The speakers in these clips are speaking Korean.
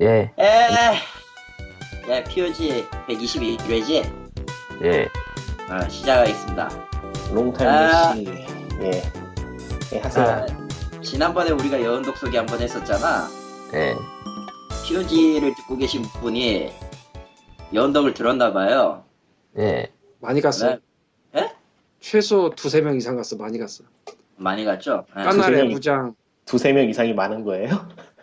예, 에, 예, POG 122회지? 예. 어, 시작하겠습니다. 롱타임 아. 씨. 예. 예, 하세요. 아, 지난번에 우리가 여운독 소개 한번 했었잖아. 예. POG를 듣고 계신 분이 여운독을 들었나봐요. 예. 많이 갔어. 네? 에? 최소 두세 명 이상 갔어. 많이 갔어. 많이 갔죠? 예. 까나레 명이- 부장. 두세 명 이상이 많은 거예요?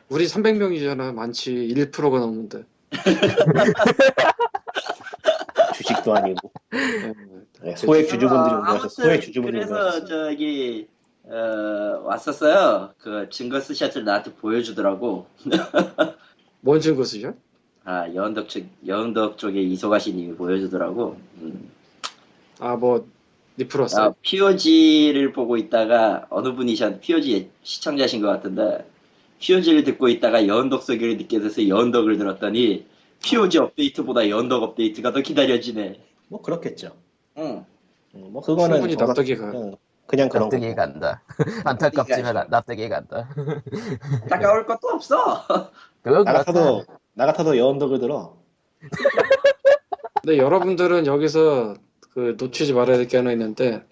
우리 300명이잖아. 많지. 1%가 넘는데. 주식도 아니고. 예. 예, 소액 주주분들이 아무튼 소액 주주분들이 그래서 오셔서 저기 어, 왔었어요. 그 증거 스샷을 나한테 보여주더라고. 뭔 증거 쓰죠? 아 여운덕 쪽 여운덕 쪽에 이소가시님이 보여주더라고. 음. 아, 뭐, 니플러스. 아, POG를 보고 있다가 어느 분이셨 POG 시청자신 것 같은데 POG를 듣고 있다가 여운덕 소개를 듣게 돼서 여운덕을 들었더니 POG 업데이트보다 여운덕 업데이트가 더 기다려지네. 뭐 그렇겠죠. 응. 음, 뭐 그거는 충분히 납득이 가. 그냥, 그냥 그런 납득이 거. 간다. 안타깝지만 나- 납득이 간다. 따가울 것도 없어. 그건 나. 같아도 나 같아도 여언덕을 들어. 근데 여러분들은 여기서 그 놓치지 말아야 될 게 하나 있는데,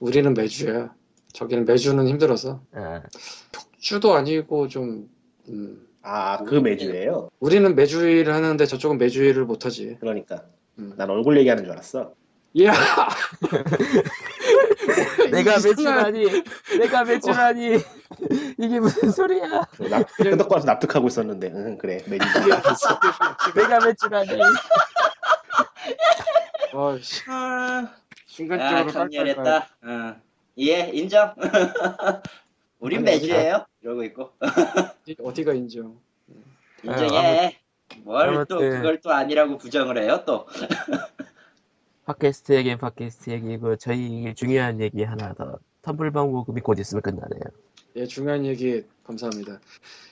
우리는 매주야. 저기는 매주는 힘들어서. 예. 주도 아니고 좀, 음, 아, 그 매주예요. 우리는 매주일 하는데 저쪽은 매주일을 못하지. 그러니까 음. 난 얼굴 얘기하는 줄 알았어. 야! 내가 이상한- 매출하니, 내가 매출하니, 이게 무슨 소리야? 나 끄덕 봐서 납득하고 있었는데, 응, 그래 매주. 내가 매출하니. 어, 씨. 아, 순간적으로 깔깔깔. 강렬했다. 어. 예, 인정. 우린 매주예요. 이러고 있고. 어디가 인정? 인정해. 뭘또 아무튼. 그걸 또 아니라고 부정을 해요 또. 팟캐스트 얘기, 팟캐스트 얘기고, 저희 중요한 얘기 하나 더. 텀블방 모금이 곧 있으면 끝나네요. 예, 중요한 얘기 감사합니다.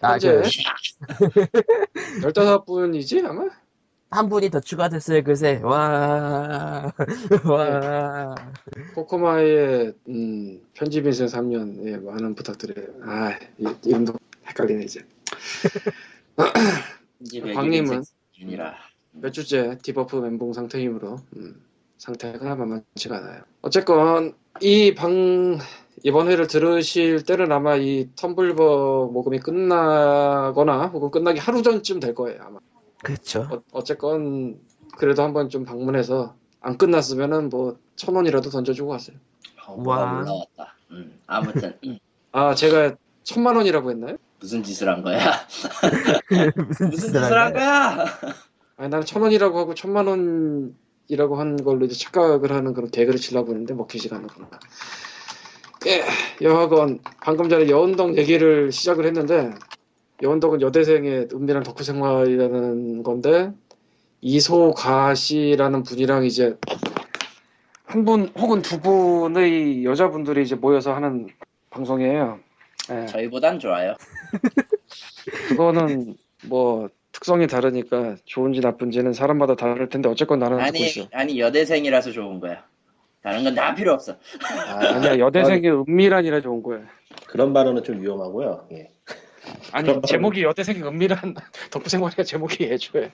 아, 현재 그, 15분이지 아마? 한 분이 더 추가됐어요, 그새. 와, 와. 코코마의 음, 편집 인생 3년 예, 많은 부탁드려요. 아, 이, 이름도 헷갈리네 이제. 광님은? 이라 몇 주째 debuff 멘붕 상태이므로 음, 상태가 만만치가 않아요. 어쨌건 이 방 이번 회를 들으실 때는 아마 이 텀블버 모금이 끝나거나 혹은 끝나기 하루 전쯤 될 거예요 아마. 그쵸. 어, 어쨌건 그래도 한번 좀 방문해서 안 끝났으면은 뭐 천 원이라도 던져주고 가세요. 어, 와. 올라왔다. 음, 아무튼 음, 아 제가 천만 원이라고 했나요? 무슨 짓을 한 거야? 무슨 무슨 짓을 한 거야? 아니 나는 천 원이라고 하고 천만 원이라고 한 걸로 이제 착각을 하는 그런 개그를 치려고 했는데 먹히지가 않는구나. 예, 여하건 방금 전에 여운덕 얘기를 시작을 했는데 여운덕은 여대생의 은밀한 덕후 생활이라는 건데 이소가 씨라는 분이랑 이제 한 분 혹은 두 분의 여자분들이 이제 모여서 하는 방송이에요. 예. 저희보단 좋아요. 그거는 뭐 특성이 다르니까 좋은지 나쁜지는 사람마다 다를 텐데 어쨌건 나는 듣고 아니 있어. 아니 여대생이라서 좋은 거야. 다른 건 다 필요 없어. 아, 아니야 여대생의 은밀한이라 좋은 거야. 그런 발언은 좀 위험하고요. 예. 아니 제목이 여대생의 은밀한 덕후 생활이가 제목이 애초에.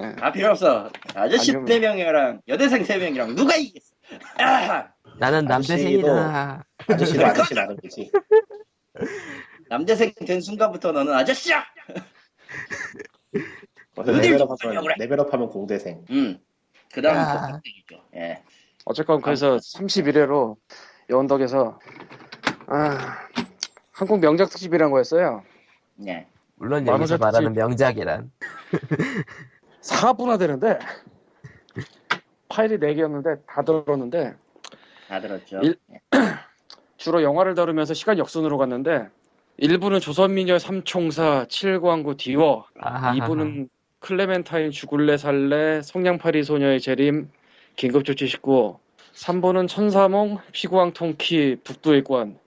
예. 다 필요 없어. 아저씨 아니면- 네 명이랑 여대생 세 명이랑 누가 이기겠어? 아, 나는 남대생이다. 아저씨도 아저씨 나는 거지. 남대생 된 순간부터 너는 아저씨야. 그래서 어딜 레벨업 좀 하면 레벨업 하면 공대생. 음. 그 다음 야. 복학생이죠. 예. 어쨌건 그래서 31회로 여원덕에서 아, 한국 명작 특집이란 거였어요. 예. 물론 여기서 말하는 명작이란. 4분화 되는데 파일이 4개였는데 다 들었는데 다 들었죠. 일- 예. 주로 영화를 다루면서 시간 역순으로 갔는데 1부는 조선미녀 삼총사 칠광구 디워 아하하하. 2부는 클레멘타인 죽을래 살래 성냥팔이 소녀의 재림 긴급조치 19 3부는 천사몽 피구왕 통키 북두일관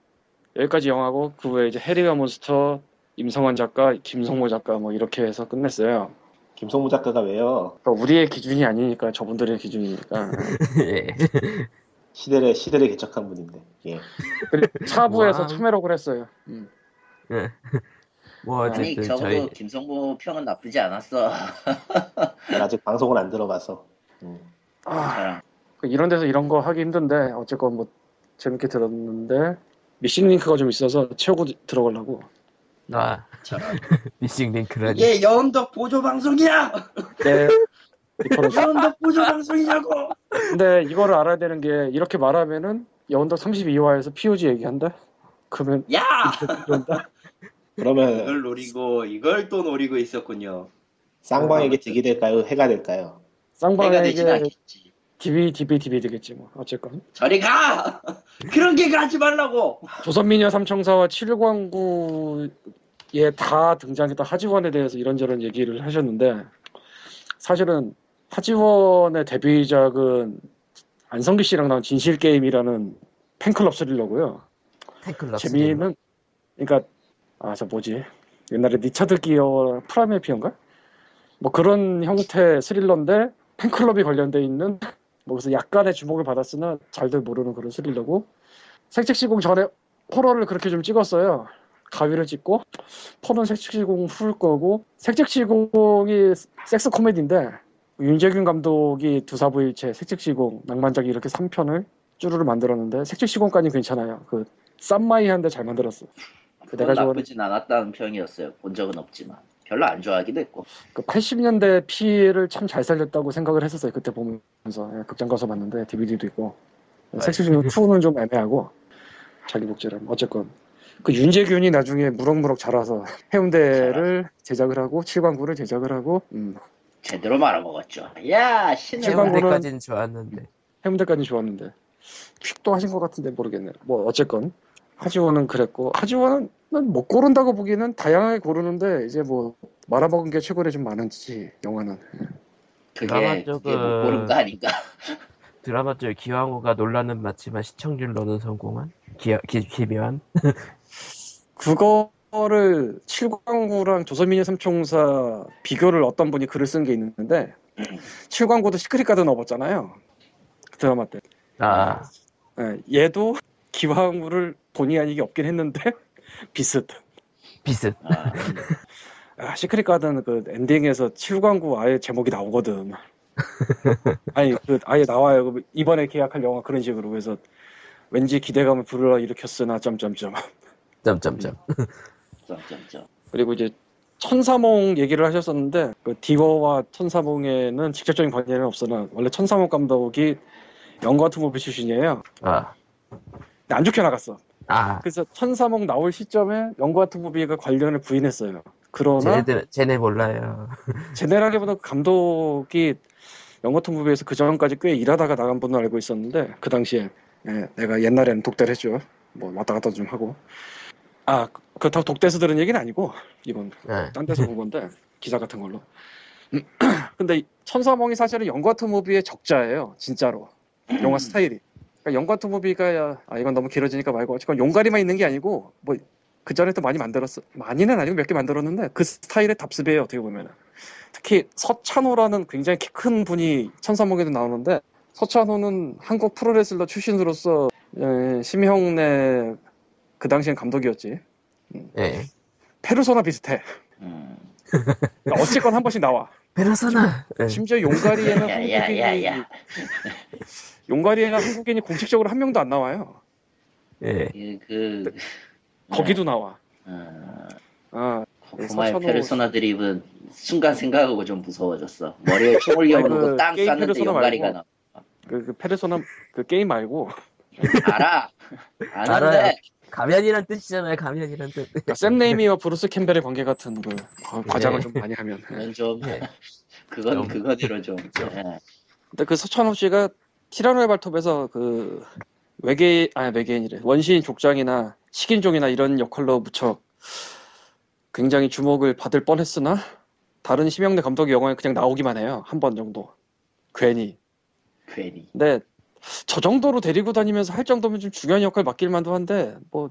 여기까지 영화고 그 외에 이제 해리와 몬스터 임성환 작가 김성모 작가 뭐 이렇게 해서 끝냈어요 김성무 작가가 왜요? 그러니까 우리의 기준이 아니니까 저분들의 기준이니까 예. 시대를 시대를 개척한 분인데. 예. 그리고 차부에서 와. 참여록을 했어요 음. 예. 뭐 아니 적어도 저희 김성모 평은 나쁘지 않았어. 아직 방송을 안 들어봐서. 음. 아, 저랑 그 이런 데서 이런 거 하기 힘든데 어쨌건 뭐 재밌게 들었는데 미싱 링크가 좀 있어서 채우고 들어가려고. 아 미싱 링크라니 이게 여운덕 보조 방송이야. 네. 여운덕 보조 방송이냐고. 근데 이거를 알아야 되는 게 이렇게 말하면은 여운덕 32화에서 POG 얘기한다? 그러면 야, 그런다? 그러면 이걸 노리고 이걸 또 노리고 있었군요. 쌍방에게 득이 될까요? 해가 될까요? 내가 되진 쌍방에게 않겠지. DB, DB, DB 되겠지 뭐. 어쨌건. 저리 가. 그런 게 가지 말라고. 조선미녀 삼총사와 칠광구에 다 등장했던 하지원에 대해서 이런저런 얘기를 하셨는데 사실은 하지원의 데뷔작은 안성기 씨랑 나온 진실게임이라는 팬클럽 스릴러고요. 팬클럽 재미는 그러니까 아 저 뭐지? 옛날에 리차드 기어 Primal Fear인가? 뭐 그런 형태 스릴러인데 팬클럽이 관련돼 있는 뭐 그래서 약간의 주목을 받았으나 잘들 모르는 그런 스릴러고. 색즉시공 전에 호러를 그렇게 좀 찍었어요. 가위를 찍고 폰은 색책시공 후일 거고. 색책시공이 섹스 코미디인데 윤재균 감독이 두사부일체 색책시공 낭만작이 이렇게 3편을 쭈루를 만들었는데 색책시공까지 괜찮아요. 그 쌈마이한데 잘 만들었어. 그 내가 좋아하는 나쁘진 않았다는 평이었어요. 본 적은 없지만 별로 안 좋아하기도 했고. 그 80년대 피를 참 잘 살렸다고 생각을 했었어요. 그때 보면서. 예, 극장 가서 봤는데 DVD도 있고. 섹시중 2는 좀 애매하고 자기 복제는 어쨌건. 그 윤재균이 나중에 무럭무럭 자라서 해운대를 제작을 하고 칠광구를 제작을 하고 음, 제대로 말아먹었죠. 야 신을. 해운대까지는 좋았는데. 해운대까지 좋았는데. 픽도 하신 것 같은데 모르겠네. 뭐 어쨌건. 하지원은 그랬고 하지원은 난못 고른다고 보기에는 다양하게 고르는데 이제 뭐 말아먹은 게 최고래 좀 많은지 영화는. 드라마 그게 그게 쪽은- 못 고른 거 아닌가? 드라마 쪽 기왕호가 논란은 많지만 시청률로는 성공한? 기, 기, 기묘한? 그거를 칠광구랑 조선미녀 삼총사 비교를 어떤 분이 글을 쓴 게 있는데 칠광구도 시크릿 가드 넣어봤잖아요. 그 드라마 때. 아. 예, 얘도 기왕구를 본의 아니게 없긴 했는데 비슷. 비슷. 아, 아, 시크릿 가든 그 엔딩에서 칠광구 아예 제목이 나오거든. 아니 그 아예 나와요. 그 이번에 계약할 영화 그런 식으로. 그래서 왠지 기대감을 불러 일으켰으나 점점점. 점점점. 점점점. 그리고 이제 천사몽 얘기를 하셨었는데 그 디거와 천사몽에는 직접적인 관계는 없으나 원래 천사몽 감독이 영화 투모비 출신이에요. 아. 안 좋게 나갔어. 아, 그래서 천사몽 나올 시점에 영화 투모비가 관련을 부인했어요. 그러나 쟤네들, 쟤네 몰라요. 제네라기보다 감독이 영화 투모비에서 그 전까지 꽤 일하다가 나간 분을 알고 있었는데 그 당시에 예, 내가 옛날에는 독대를 했죠. 뭐 왔다 갔다 좀 하고 아 그렇다고 독대에서 들은 얘기는 아니고 이건 네. 딴 데서 본 건데 기사 같은 걸로. 음, 근데 이 천사몽이 사실은 영과트 무비의 적자예요, 진짜로. 영화 스타일이. 그러니까 영과트 무비가 아 이건 너무 길어지니까 말고 어쨌건 용가리만 있는 게 아니고 뭐 그 전에 또 많이 만들었어. 많이는 아니고 몇 개 만들었는데 그 스타일의 답습이에요 어떻게 보면은. 특히 서찬호라는 굉장히 키 큰 분이 천사몽에도 나오는데 서찬호는 한국 프로레슬러 출신으로서 에, 심형래 그 당시엔 감독이었지. 예. 페르소나 비슷해. 음. 그러니까 어쨌건 한 번씩 나와. 페르소나. 예. 심지어 용가리에는 야, 야, 야, 한국인이 야. 용가리에는 한국인이 공식적으로 한 명도 안 나와요. 예. 그, 그 거기도 나와. 아, 고구마의 서천호- 페르소나 드립은 순간 생각하고 좀 무서워졌어. 머리에 총을 겨누고 그땅 게임 쌌는데 페르소나 연가리가 말고. 나. 그, 그 페르소나 그 게임 말고 알아. 아는데 알아요. 가면이란 뜻이잖아요. 가면이란 뜻. 그러니까 샘 레이미와 브루스 캠벨의 관계 같은 그 과- 과장을 네. 좀 많이 하면. 그건 좀 예. 그건 좀- 그거대로 좀. 좀. 예. 근데 그 서천호 씨가 티라노의 발톱에서 그 외계인 아니 외계인이래. 원시인 족장이나 식인종이나 이런 역할로 무척 굉장히 주목을 받을 뻔했으나 다른 심영래 감독의 영화에 그냥 나오기만 해요. 한 번 정도. 괜히. 괜히. 근데 저 정도로 데리고 다니면서 할 정도면 좀 중요한 역할 맡길 만도 한데 뭐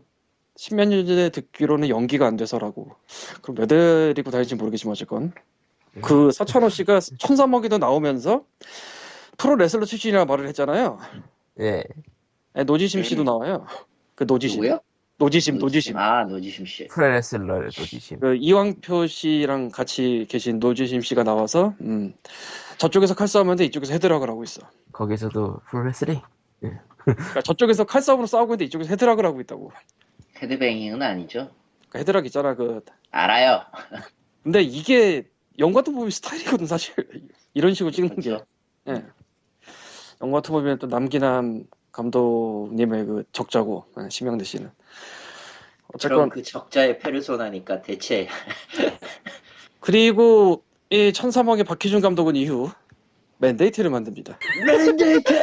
십몇 년 전에 듣기로는 연기가 안 돼서라고. 그럼 왜 데리고 다니는지 모르겠지만 어쨌건. 그 서천호 씨가 천사몽에도 나오면서 프로 레슬러 출신이라 말을 했잖아요 예. 네, 노지심 씨도 나와요 그 노지심 누구요? 노지심 노지심 아 노지심 씨. 프로레슬러 노지심. 그 이왕표 씨랑 같이 계신 노지심 씨가 나와서 음, 저쪽에서 칼싸움하는데 이쪽에서 headlock을 하고 있어 거기서도 프로 레슬링. 그러니까 저쪽에서 칼싸움으로 싸우고 있는데 이쪽에서 headlock을 하고 있다고 headbanging은 아니죠. 그러니까 헤드락 있잖아 그 알아요. 근데 이게 영화 투보비 스타일이거든 사실 이런 식으로 찍는 게 그렇죠. 예. 영화 투보비는 또 남기남 감독님의 그 적자고 예, 심영대 씨는. 그럼 어쨌건 그 적자의 페르소나니까 대체. 그리고 이 천사막의 박희준 감독은 이후 맨데이트를 만듭니다. 맨데이트!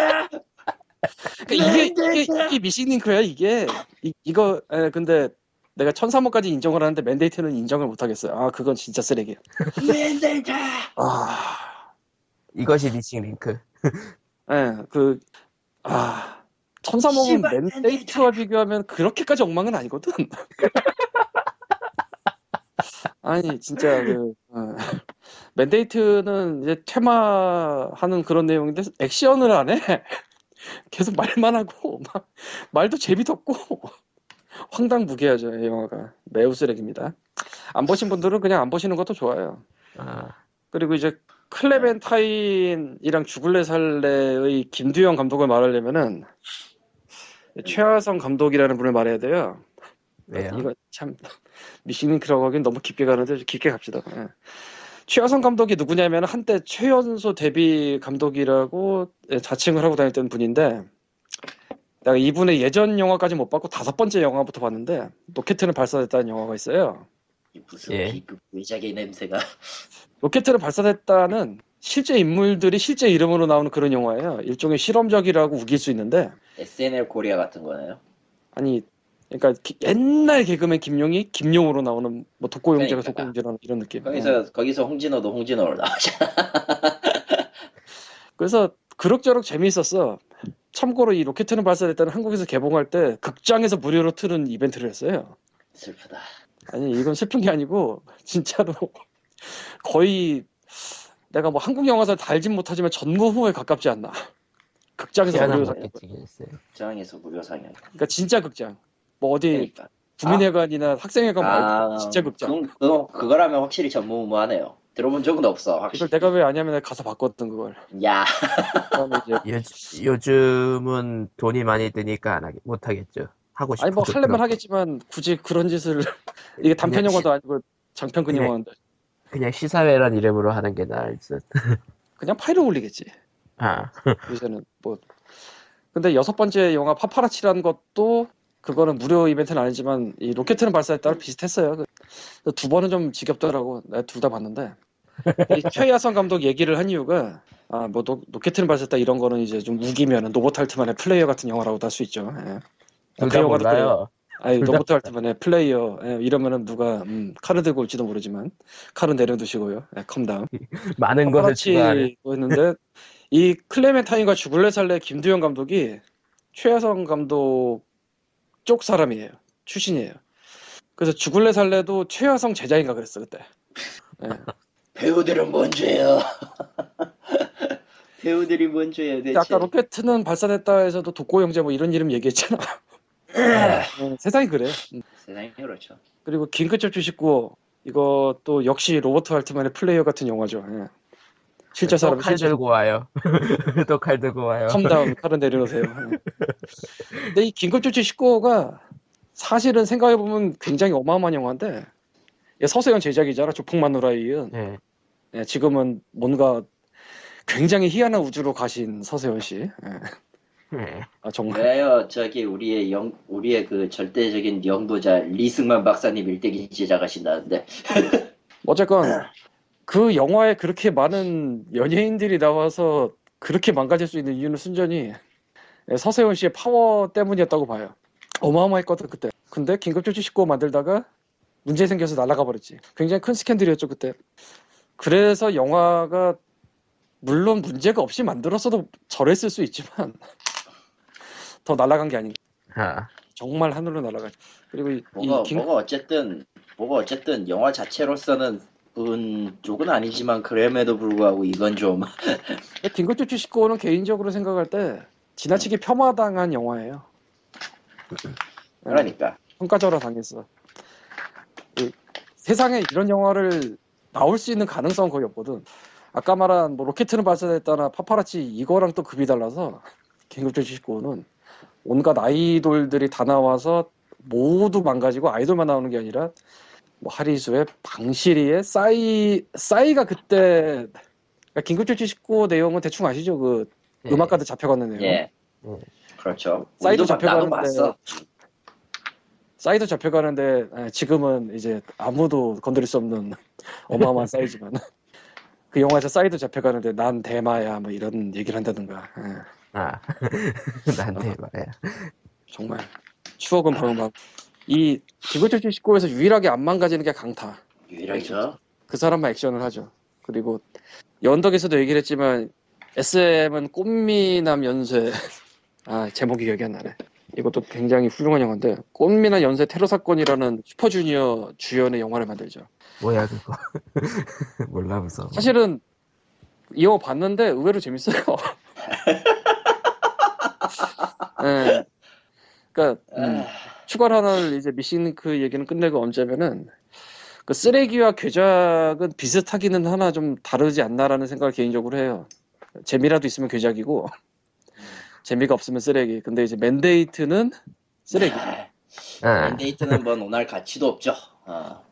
그러니까 이게, 이게 이게 미싱링크야 이게. 이, 이거 예, 근데 내가 천사막까지 인정을 하는데 맨데이트는 인정을 못 하겠어요. 아 그건 진짜 쓰레기야 맨데이트! 아. 이것이 미싱 링크. 예, 그, 아, 천사목은 씨발, 맨데이트와 비교하면 그렇게까지 엉망은 아니거든. 아니, 진짜, 그, 어, 맨데이트는 이제 퇴마하는 그런 내용인데 액션을 안 해. 계속 말만 하고, 막, 말도 재미없고, 황당무계하죠, 이 영화가. 매우 쓰레기입니다. 안 보신 분들은 그냥 안 보시는 것도 좋아요. 아, 그리고 이제 클레멘타인이랑 죽을래 살래의 김두영 감독을 말하려면은 최하성 감독이라는 분을 말해야 돼요. 왜요? 이거 참 미싱링크라고 하긴 너무 깊게 가는데 깊게 갑시다. 예. 최하성 감독이 누구냐면 한때 최연소 데뷔 감독이라고 예, 자칭을 하고 다녔던 분인데 내가 이분의 예전 영화까지 못 봤고 다섯 번째 영화부터 봤는데 로켓트는 발사됐다는 영화가 있어요. 무슨 예. B급 괴작의 냄새가 로켓트는 발사됐다는 실제 인물들이 실제 이름으로 나오는 그런 영화예요. 일종의 실험적이라고 우길 수 있는데 SNL 코리아 같은 거네요. 아니 그러니까 기- 옛날 개그맨 김용이 김용으로 나오는 뭐 독고영재가 그러니까. 독고영재라는 이런 느낌. 거기서 예. 거기서 홍진호도 홍진호로 나오잖아. 그래서 그럭저럭 재미있었어. 참고로 이 로켓트는 발사됐다는 한국에서 개봉할 때 극장에서 무료로 트는 이벤트를 했어요. 슬프다. 아니 이건 슬픈 게 아니고 진짜로 거의 내가 뭐 한국 영화사를 다 알진 못하지만 전무후에 가깝지 않나. 극장에서 무료로 희한한 상 마케팅이 있어요. 극장에서 무료 상영. 그러니까 진짜 극장. 뭐 어디 그러니까. 국민회관이나 학생회관 말고 아, 진짜 극장. 그건, 그거, 그거 라면 확실히 전무후무하네요. 들어본 적은 없어. 이걸 확실히. 내가 왜 아냐면 가서 봤거든 그걸. 야, 이제 요, 요즘은 돈이 많이 드니까 안 하겠, 못 하겠죠. 하고 싶어. 아니 뭐 하려면 하겠지만 굳이 그런 짓을 이게 단편 영화도 아니고 장편근 그냥- 영화인데 그냥 시사회란 이름으로 하는 게 나을 듯. 그냥 파일을 올리겠지. 아, 요새는 뭐 근데 여섯 번째 영화 파파라치라는 것도 그거는 무료 이벤트는 아니지만 이 로켓트는 발사했다랑 비슷했어요. 그두 번은 좀 지겹더라고. 내가 둘 다 봤는데 이 최야성 감독 얘기를 한 이유가 아 뭐 로켓트는 발사했다 이런 거는 이제 좀 우기면은 로버트 알트만의 플레이어 같은 영화라고도 할 수 있죠. 예. 둘 다 영화도. 몰라요. 아니 로버트 알트만의 플레이어 예, 이러면은 누가 음, 칼을 들고 올지도 모르지만 칼은 내려두시고요. 예, calm down. 많은 것을. 파파라치고 했는데 이 클레멘타인과 죽을래 살래 김두영 감독이 최야성 감독 쪽 사람이에요. 출신이에요. 그래서 죽을래 살래도 최하성 제자인가 그랬어 그때. 예. 배우들은 뭔 죄요? 배우들이 뭔 죄예요, 대체? 아까 로켓은 발사됐다에서도 독고 형제 뭐 이런 이름 얘기했잖아. 어, 세상이 그래. 음. 세상이 그렇죠. 그리고 긴급조치 십구 이거 또 역시 로버트 알트만의 플레이어 같은 영화죠. 예. 실제 사람 또칼 실제 들고 와요. 또 칼 들고 와요. calm down 칼은 내려놓으세요. 예. 근데 이 긴급조치 19호가 사실은 생각해 보면 굉장히 어마어마한 영화인데 얘 서세현 제작이잖아 조폭마누라에 이은 네. 예, 지금은 뭔가 굉장히 희한한 우주로 가신 서세현 씨 예. 네. 아, 정말 왜요? 저기 우리의 영 우리의 그 절대적인 영도자 리승만 박사님 일대기 제작하신다는데 어쨌건 그 영화에 그렇게 많은 연예인들이 나와서 그렇게 망가질 수 있는 이유는 순전히 예, 서세훈 씨의 파워 때문이었다고 봐요. 어마어마했거든 그때. 근데 긴급조치 19호 만들다가 문제 생겨서 날아가 버렸지. 굉장히 큰 스캔들이었죠 그때. 그래서 영화가 물론 문제가 없이 만들었어도 저랬을 수 있지만 더 날아간 게 아닌가. 아, 정말 하늘로 날아가. 그리고 이, 이 뭐가 긴- 뭐가 어쨌든 뭐가 어쨌든 영화 자체로서는 은 쪽은 아니지만 그럼에도 불구하고 이건 좀 긴급조치 19호는 개인적으로 생각할 때 지나치게 폄하당한 영화예요. 그러니까 평가절하 당했어. 그 세상에 이런 영화를 나올 수 있는 가능성은 거의 없거든. 아까 말한 뭐 로켓트는 발사됐다나 파파라치 이거랑 또 급이 달라서 긴급조치 19는 온갖 아이돌들이 다 나와서 모두 망가지고 아이돌만 나오는 게 아니라 뭐 하리수의 방시리의 싸이 싸이가 그때 그러니까 긴급조치 19 내용은 대충 아시죠? 그 예. 음악가들 잡혀가는 내용. 예. 음. 그렇죠. 나도 잡혀가는데-. 사이도 잡혀가는데 에, 지금은 이제 아무도 건드릴 수 없는 어마어마한 사이즈만 그 영화에서 사이도 잡혀가는데 난 대마야 뭐 이런 얘기를 한다든가 예, 아, 나한테 말이야. 정말 추억은 방음하고 이 기고철치 19에서 유일하게 안 망가지는 게 강타 유일하죠. 그 사람만 액션을 하죠 그리고 연덕에서도 얘기를 했지만 SM은 꽃미남 연쇄 아 제목이 기억이 안 나네 이것도 굉장히 훌륭한 영화인데 꽃미남 연쇄 테러 사건이라는 슈퍼주니어 주연의 영화를 만들죠 뭐야 그거. 몰라 무서워. 사실은 이 영화 봤는데 의외로 재밌어요. 예. 그러니까 음, 아, 추가로 하나를 이제 미싱크 얘기는 끝내고 언제면은 그 쓰레기와 괴작은 비슷하기는 하나 좀 다르지 않나라는 생각을 개인적으로 해요. 재미라도 있으면 괴작이고 재미가 없으면 쓰레기. 근데 이제 맨데이트는 쓰레기. 아, 데이트는 뭐 논할 가치도 없죠. 어.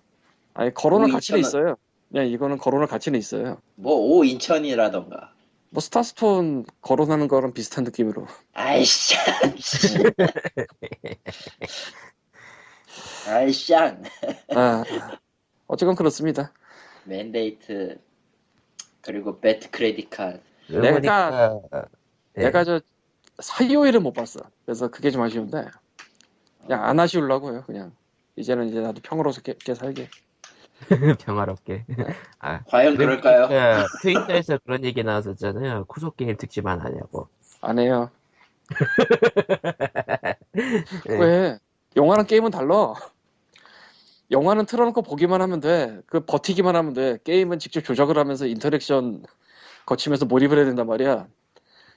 아니 거론할 오, 가치는 인천은- 있어요. 그냥 이거는 거론할 가치는 있어요. 뭐 오 인천이라던가. 뭐 스타스톤 거론하는 거랑 비슷한 느낌으로. 아이씨. 아이씨. 아, 어쨌건 그렇습니다. 맨데이트 그리고 배트 크레딧 카드. 그러니까 예. 내가 저 사이오이를 못 봤어. 그래서 그게 좀 아쉬운데 그냥 안 아쉬우려고요. 그냥 이제는 이제 나도 평화롭게 살게. 평화롭게. 아, 과연 그럴까요? 그러니까 트위터에서 그런 얘기 나왔었잖아요. クソ 게임 특집 안 하냐고. 안 해요. 예. 왜? 영화랑 게임은 달라. 영화는 틀어놓고 보기만 하면 돼. 그 버티기만 하면 돼. 게임은 직접 조작을 하면서 interaction 거치면서 몰입을 해야 된단 말이야.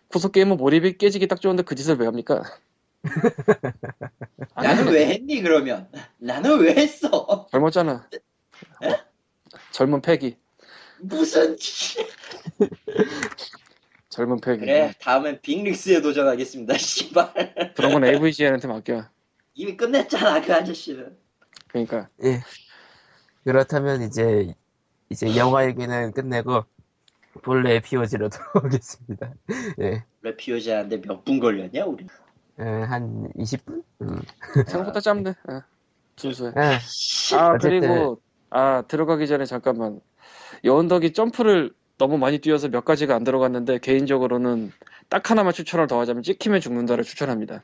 구속 게임은 몰입이 깨지기 딱 좋은데 그 짓을 왜 합니까? 안 나는 해. 왜 했니 그러면? 나는 왜 했어? 젊었잖아. 어? 젊은 패기. 무슨 젊은 패기. 그래 다음엔 빅릭스에 도전하겠습니다. 씨발 그런 건 AVGN한테 맡겨. 이미 끝냈잖아 그 아저씨는. 그러니까 예. 그렇다면 이제 이제 영화 얘기는 끝내고 본래 POG로 돌아오겠습니다. 예. 레피오지 하는데 몇 분 걸렸냐 우리? 예, 한 20분? 음. 생각보다 짧네. 어, 순수해. 예. 아 어쨌든. 그리고 아 들어가기 전에 잠깐만 여운덕이 점프를 너무 많이 뛰어서 몇 가지가 안 들어갔는데 개인적으로는 딱 하나만 추천을 더 하자면 찍히면 죽는다를 추천합니다.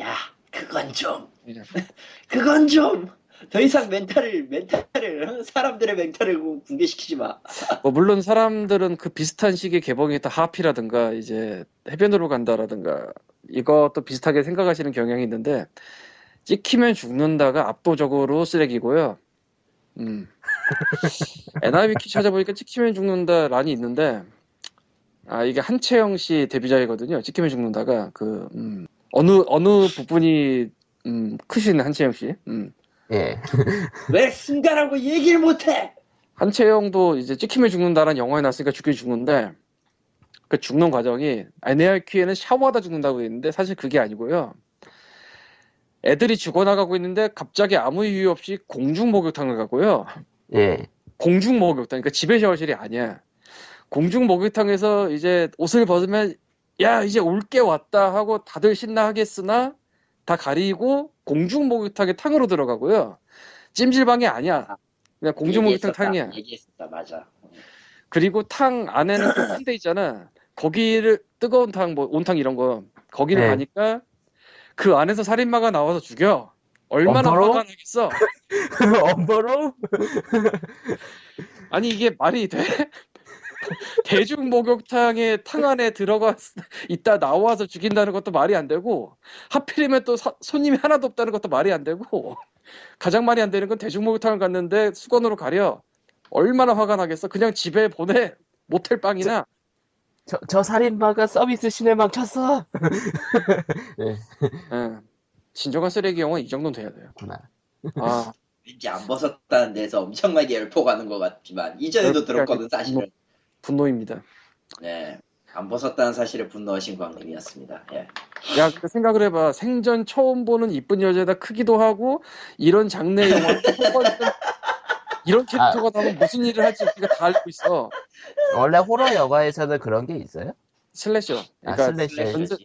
야 그건 좀 그건 좀 더 이상 멘탈을 멘탈을 사람들의 멘탈을 붕괴시키지 마. 뭐 물론 사람들은 그 비슷한 시기에 개봉했던 하피라든가 이제 해변으로 간다라든가 이것도 비슷하게 생각하시는 경향이 있는데 찍히면 죽는다가 압도적으로 쓰레기고요. 음. NIB키 찾아보니까 찍히면 죽는다 란이 있는데 아 이게 한채영 씨 데뷔작이거든요. 찍히면 죽는다가 그 음, 어느 어느 부분이 음, 크신 한채영 씨. 음. 예. 왜 순간하고 얘기를 못해? 한채영도 이제 찍히면 죽는다라는 영화에 나왔으니까 죽긴 죽는데 그 죽는 과정이 NARQ에는 샤워하다 죽는다고 돼 있는데 사실 그게 아니고요. 애들이 죽어나가고 있는데 갑자기 아무 이유 없이 공중 목욕탕을 가고요. 예. 공중 목욕탕, 그러니까 집에 샤워실이 아니야. 공중 목욕탕에서 이제 옷을 벗으면 야 이제 올 게 왔다 하고 다들 신나하겠으나 다 가리고 공중 목욕탕에 탕으로 들어가고요. 찜질방이 아니야. 그냥 공중 목욕탕. 탕이야. 얘기했었다 맞아. 그리고 탕 안에는 또큰데 있잖아. 거기를 뜨거운 탕, 뭐 온탕 이런 거 거기를 네. 가니까 그 안에서 살인마가 나와서 죽여. 얼마나? 화가 나겠어. 엄버로? 아니 이게 말이 돼? 대중 목욕탕에 탕 안에 들어가 있다 나와서 죽인다는 것도 말이 안 되고 하필이면 또 사- 손님이 하나도 없다는 것도 말이 안 되고 가장 말이 안 되는 건 대중 목욕탕을 갔는데 수건으로 가려 얼마나 화가 나겠어 그냥 집에 보내 모텔 방이나 저, 저 살인마가 서비스 시네망 쳤어! 예. 진정한 쓰레기 영화는 이 정도는 돼야 돼요. 구나. 아, 왠지 안 벗었다는 데서 엄청나게 열폭하는 것 같지만 이전에도 들었거든 사실은. 분노입니다. 네. 안 벗었다는 사실에 분노하신 광님이었습니다. 예. 야, 생각을 해봐. 생전 처음 보는 이쁜 여자에다 크기도 하고, 이런 장르의 영화, 이런 캐릭터가 나오면 무슨 일을 할지 우리가 다 알고 있어. 원래 호러 영화에서는 그런 게 있어요? 슬래셔. 아, 그러니까 슬래셔. 연쇄,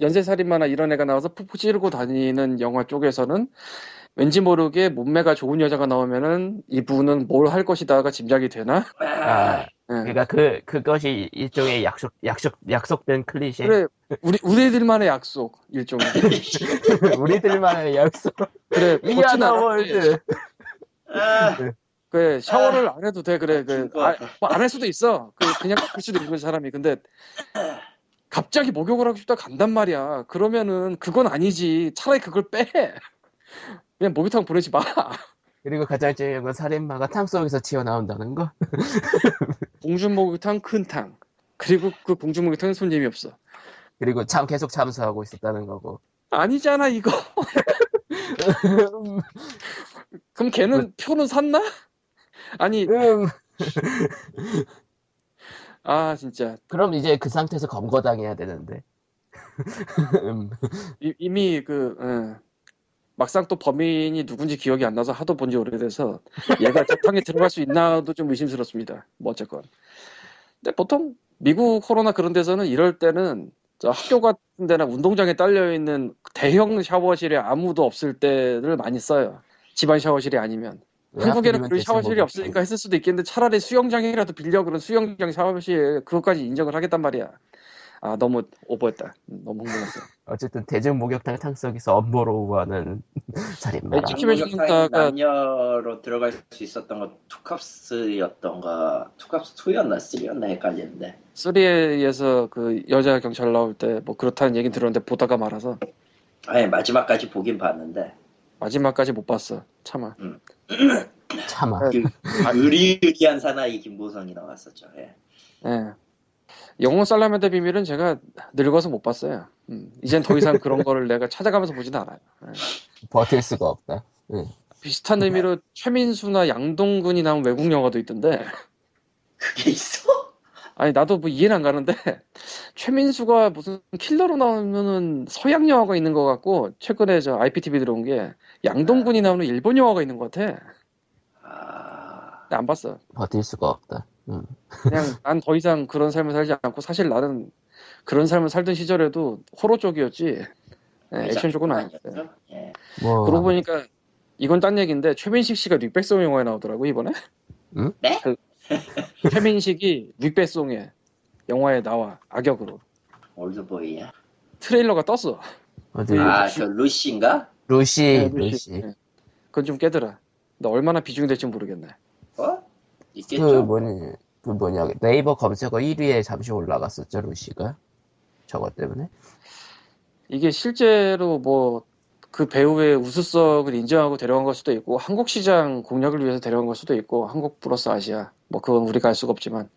연쇄살인마나 이런 애가 나와서 푸푸 찌르고 다니는 영화 쪽에서는 왠지 모르게 몸매가 좋은 여자가 나오면은 이분은 뭘 할 것이다가 짐작이 되나? 아, 예. 그러니까 그 그것이 일종의 약속 약속 약속된 클리셰. 그래, 우리, 우리들만의 약속, 일종의. 우리들만의 약속. 그래, 고친 the 않았지. world. 아, 그래, 샤워를 안 해도 돼, 그래. 그, 것 아. 뭐안 할 수도 있어. 그, 그냥 갈 수도 있는 사람이. 근데, 갑자기 목욕을 하고 싶다 간단 말이야. 그러면은, 그건 아니지. 차라리 그걸 빼. 그냥 목욕탕 보내지 마. 그리고 가장 중요한 건 살인마가 탕 속에서 튀어나온다는 거. 봉준 목욕탕, 큰 탕. 그리고 그 봉준 목욕탕은 손님이 없어. 그리고 참 계속 참수하고 있었다는 거고. 아니잖아, 이거. 그럼 걔는 표는 샀나? 아니, 음, 아, 진짜. 그럼 이제 그 상태에서 검거당해야 되는데. 음, 이, 이미 그, 예. 막상 또 범인이 누군지 기억이 안 나서 하도 본지 오래돼서 얘가 재탕에 들어갈 수 있나도 좀 의심스럽습니다. 뭐 어쨌건. 근데 보통 미국 코로나 그런 데서는 이럴 때는 저 학교 같은 데나 운동장에 딸려 있는 대형 샤워실에 아무도 없을 때를 많이 써요. 집안 샤워실이 아니면. 왜 한국에는 그런 샤워실이 목욕탕. 없으니까 했을 수도 있겠는데 차라리 수영장이라도 빌려 그런 수영장 샤워실 그것까지 인정을 하겠단 말이야. 아 너무 오버했다. 음, 너무 흥분했어. 어쨌든 대중 목욕탕 탕 속에서 엄보로 하는 살인마. 죽는다가- 남녀로 들어갈 수 있었던 건 투캅스였던가 투캅스 2였나 3였나 헷갈리는데 3에서 그 여자 경찰 나올 때 뭐 그렇다는 얘기 들었는데 보다가 말아서 아니 마지막까지 보긴 봤는데 마지막까지 못 봤어. 참아. 참아. 네. 그 의리의리한 사나이 김보성이 나왔었죠. 예. 예. 영웅 살라멘더 비밀은 제가 늙어서 못 봤어요. 음, 이젠 더 이상 그런 거를 내가 찾아가면서 보지는 않아요. 예. 버틸 수가 없다. 비슷한 의미로 최민수나 양동근이 나온 외국 영화도 있던데 그게 있어? 아니 나도 뭐 이해는 안 가는데 최민수가 무슨 킬러로 나오면은 서양 영화가 있는 것 같고 최근에 저 IPTV 들어온 게 양동근이 나오는 일본 영화가 있는 것 같아. 아... 근데 안 봤어. 버틸 수가 없다. 음. 그냥 난 더 이상 그런 삶을 살지 않고 사실 나는 그런 삶을 살던 시절에도 호러 쪽이었지 예, 액션 쪽은 아니었어요. 예. 뭐 그러고 보니까 이건 딴 얘기인데 최민식 씨가 릭백송 영화에 나오더라고 이번에. 응? 네? 그 최민식이 릭백송에 영화에 나와 악역으로 올드보이야. 트레일러가 떴어. 어디 아, 저 루시인가? 루시 네, 루시. 예. 그건 좀 깨더라. 근데 얼마나 비중이 될지 모르겠네. 어? 그 있겠죠. 뭐냐 그 뭐냐 네이버 검색어 1위에 잠시 올라갔었죠 루시가. 저것 때문에. 이게 실제로 뭐 그 배우의 우수성을 인정하고 데려간 걸 수도 있고 한국 시장 공략을 위해서 데려간 걸 수도 있고 한국 플러스 아시아 뭐 그건 우리가 알 수가 없지만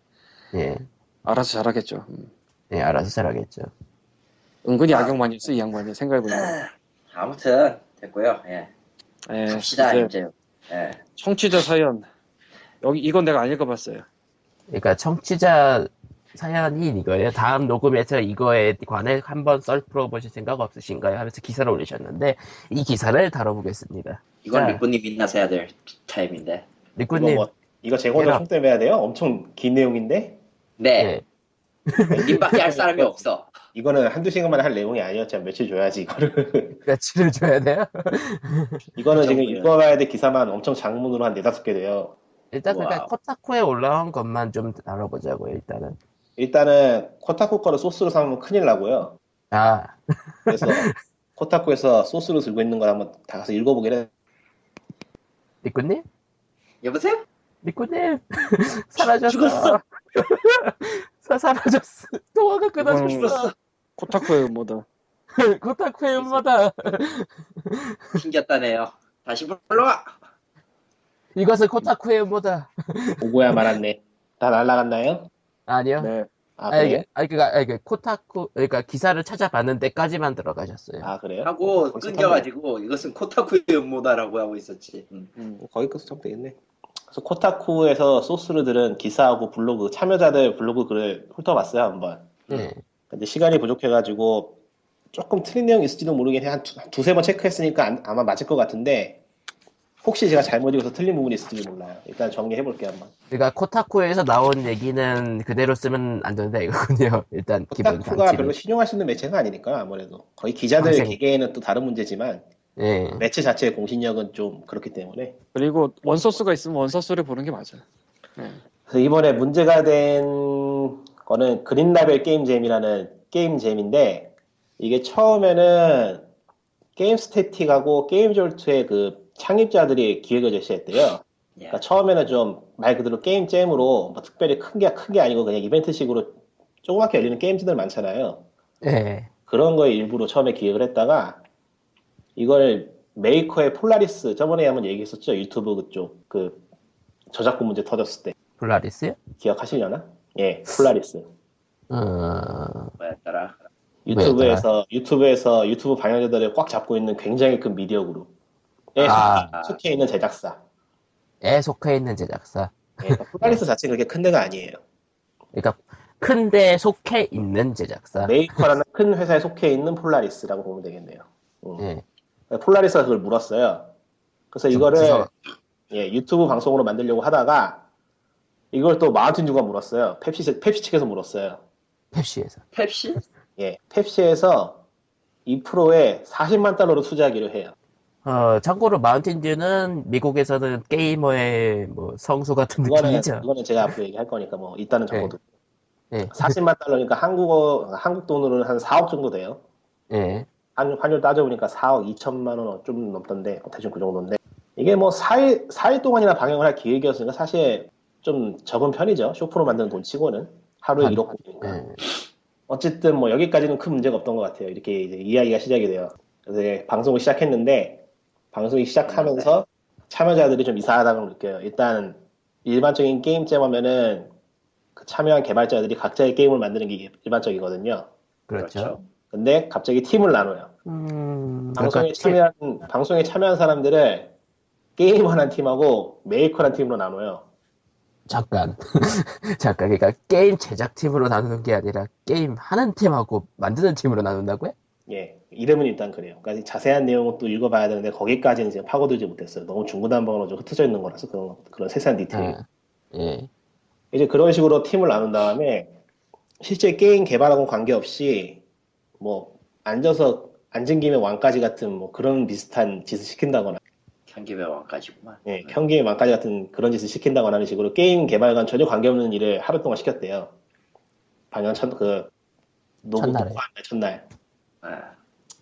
예. 알아서 잘하겠죠. 음. 예, 알아서 잘하겠죠. 은근히 악역 많이 했어 이 양반이 생각해보니까. 아무튼 됐고요. 예. 예, 갑시다 이제 이제. 예. 청취자 사연 여기 이건 내가 안 읽어봤어요. 그러니까 청취자 사연이 이거예요. 다음 녹음에서 이거에 관해 한번 썰 풀어보실 생각 없으신가요? 하면서 기사를 올리셨는데 이 기사를 다뤄보겠습니다. 이건 자. 리꾸님 민나서 해야 될 타임인데. 이거 리꾸님, 뭐 이거 제공자 해라. 총 때문에 해야 돼요? 엄청 긴 내용인데 네. 예, 님밖에 할 사람이 없어. 이거는 한두 시간만 할 내용이 아니었잖아 며칠 줘야지 이거를 며칠을 줘야 돼요? 이거는 지금. 읽어봐야 될 기사만 엄청 장문으로 한 네다섯 개 돼요 일단 그러니까. 코타쿠에 올라온 것만 좀 다뤄보자고요, 일단은. 일단은 코타쿠 거를 소스로 삼으면 큰일 나고요 아, 그래서 코타쿠에서 소스로 들고 있는 걸 한번 다 가서 읽어보긴 해 리꾸님? 여보세요? 리꾸님! 사라졌어. 죽었어. 사, 사라졌어. 통화가 끊어졌어. 코타쿠의 뭐다. 코타쿠의 음모다. 튕겼다네요. 다시 불러와. 이것은 코타쿠의 음모다. 오고야 말았네 다 날라갔나요? 아니요. 네. 아 아니, 그래요? 아니, 그니까, 그 코타쿠, 그러니까 기사를 찾아봤는 데까지만 들어가셨어요. 아 그래요? 하고 끊겨가지고 이것은 코타쿠의 음모다라고 하고 있었지. 음. 뭐 거기 끝서 참 되겠네. 그래서 코타쿠에서 소스를 들은 기사하고 블로그 참여자들 블로그 글을 훑어봤어요 한번. 예. 근데 시간이 부족해가지고 조금 틀린 내용 있을지도 모르겠네. 한 두, 한 두 세 번 체크했으니까 안- 아마 맞을 것 같은데 혹시 제가 잘못 읽어서 틀린 부분이 있을지 몰라요. 일단 정리해 볼게요 한번. 그러니까 코타쿠에서 나온 얘기는 그대로 쓰면 안 된다 이거군요. 일단 코타쿠가. 별로 신용할 수 있는 매체가 아니니까 아무래도 거의 기자들 방생. 개개인은 또 다른 문제지만 예. 매체 자체의 공신력은 좀 그렇기 때문에 그리고 원소스가 있으면 원소스를 보는 게 맞아. 예. 그래서 이번에 문제가 된 거는 그린라벨 게임잼이라는 게임잼인데 이게 처음에는 Game Statik하고 Game Jolt의 그 창립자들이 기획을 제시했대요. 야, 그러니까 처음에는 좀 말 그대로 game jam으로 뭐 특별히 큰 게큰게 아니고 그냥 이벤트식으로 조그맣게 열리는 game jam들 많잖아요. 예. 그런 거에 일부러 처음에 기획을 했다가 이걸 메이커의 폴라리스 저번에 한번 얘기했었죠 유튜브 그쪽 그 저작권 문제 터졌을 때 폴라리스요? 기억하시려나? 예 폴라리스 어, 뭐였더라? 유튜브에서 유튜브에서 유튜브 방영자들을 꽉 잡고 있는 굉장히 큰 미디어 그룹에 아. 속해 있는 제작사 에 속해 있는 제작사. 예, 그러니까 폴라리스 자체가 그렇게 큰 데가 아니에요 그러니까 큰데 속해 있는 제작사. 메이커라는 큰 회사에 속해 있는 폴라리스라고 보면 되겠네요 음. 예. 폴라리스가 그걸 물었어요 그래서 이거를. 예, 유튜브 방송으로 만들려고 하다가 이걸 또 마운틴듀가 물었어요. 펩시 펩시 측에서 물었어요. 펩시에서. 펩시? 예, 펩시에서 2%에 40만 달러로 투자하기로 해요. 어, 참고로 마운틴듀는 미국에서는 게이머의 뭐 성수 같은 이거는 느낌이죠. 이거는 제가 앞으로 얘기할 거니까 뭐 이따는 적어도 예. 40만 달러니까 한국어 한국 돈으로는 한 4억 정도 돼요. 예. 환, 환율 따져보니까 4억 2천만 원 좀 넘던데 대충 그 정도인데 이게 뭐 4일 4일 동안이나 방영을 할 기획이었으니까 사실 좀 적은 편이죠. 쇼프로 만드는 돈 치고는 하루에 한- 1억 원이니까. 예. 어쨌든 뭐 여기까지는 큰 문제가 없던 것 같아요. 이렇게 이제 이야기가 시작이 돼요. 그래서 방송을 시작했는데 방송이 시작하면서 참여자들이 좀 이상하다고 느껴요. 일단 일반적인 게임잼 하면은 그 참여한 개발자들이 각자의 게임을 만드는 게 일반적이거든요. 그렇죠. 근데 갑자기 팀을 나눠요. 음, 방송에 그러니까 참여한 방송에 참여한 사람들을 게임하는 팀하고 메이커라는 팀으로 나눠요. 잠깐. 잠깐. 그러니까 게임 제작 팀으로 나누는 게 아니라 게임 하는 팀하고 만드는 팀으로 나눈다고요? 예, 이름은 일단 그래요. 그러니까 자세한 내용은 또 읽어봐야 되는데 거기까지는 지금 파고들지 못했어요. 너무 중구난방으로 좀 흩어져 있는 거라서 그런 그런 세세한 디테일. 아, 예. 이제 그런 식으로 팀을 나눈 다음에 실제 게임 개발하고 관계없이 뭐 앉아서 앉은 김에 왕까지 같은 뭐 그런 비슷한 짓을 시킨다거나 향기배 왕까지구만. 예, 현기의 왕까지 같은 그런 짓을 시킨다거나 하는 식으로 게임 개발과 전혀 관계없는 일을 하루 동안 시켰대요. 방영 첫, 그, 녹음 첫날에. 첫날. 아,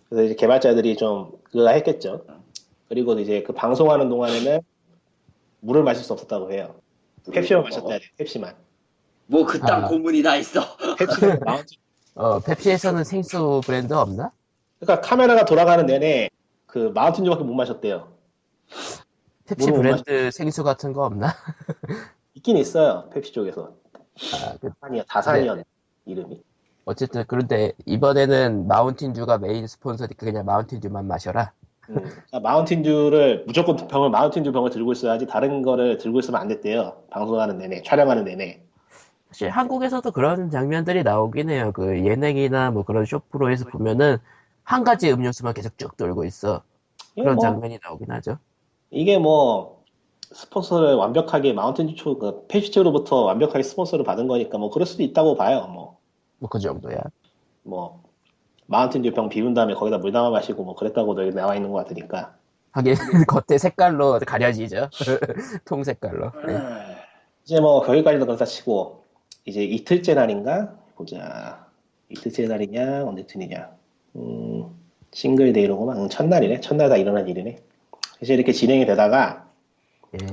그래서 이제 개발자들이 좀 그거 했겠죠. 그리고 이제 그 방송하는 동안에는 물을 마실 수 없었다고 해요. 펩시만 마셔야 돼, 펩시만. 뭐 그딴 아. 고문이 다 있어. 펩시는 마운틴. 어, 펩시에서는 생수 브랜드 없나? 그러니까 카메라가 돌아가는 내내 그 마운틴듀밖에 못 마셨대요. 펩시 브랜드 생수 같은 거 없나? 있긴 있어요, 펩시 쪽에서. 아, 그- 다사니요, 다사니요, 이름이. 어쨌든 그런데 이번에는 마운틴듀가 메인 스폰서니까 그냥 마운틴듀만 마셔라. 음, 그러니까 마운틴듀를 무조건 병을 마운틴듀 병을 들고 있어야지 다른 거를 들고 있으면 안 됐대요. 방송하는 내내, 촬영하는 내내. 사실 한국에서도 그런 장면들이 나오긴 해요. 그 예능이나 뭐 그런 쇼프로에서 보면은 한 가지 음료수만 계속 쭉 돌고 있어. 그런 뭐, 장면이 나오긴 하죠. 이게 뭐 스폰서를 완벽하게 마운틴듀 초, 그 쪽으로부터 완벽하게 스폰서를 받은 거니까 뭐 그럴 수도 있다고 봐요. 뭐, 뭐 그 정도야. 뭐 마운틴 듀 병 비운 다음에 거기다 물 담아 마시고 뭐 그랬다고도 여기 나와 있는 것 같으니까. 하긴 겉에 색깔로 가려지죠. 통 색깔로. 네. 아, 이제 뭐 거기까지도 그렇다 치고 이제 이틀째 날인가? 보자. 이틀째 날이냐? 언제쯤이냐? 음 single day로구만 응, 첫날이네. 첫날 다 일어난 일이네. 이제 이렇게 진행이 되다가 예.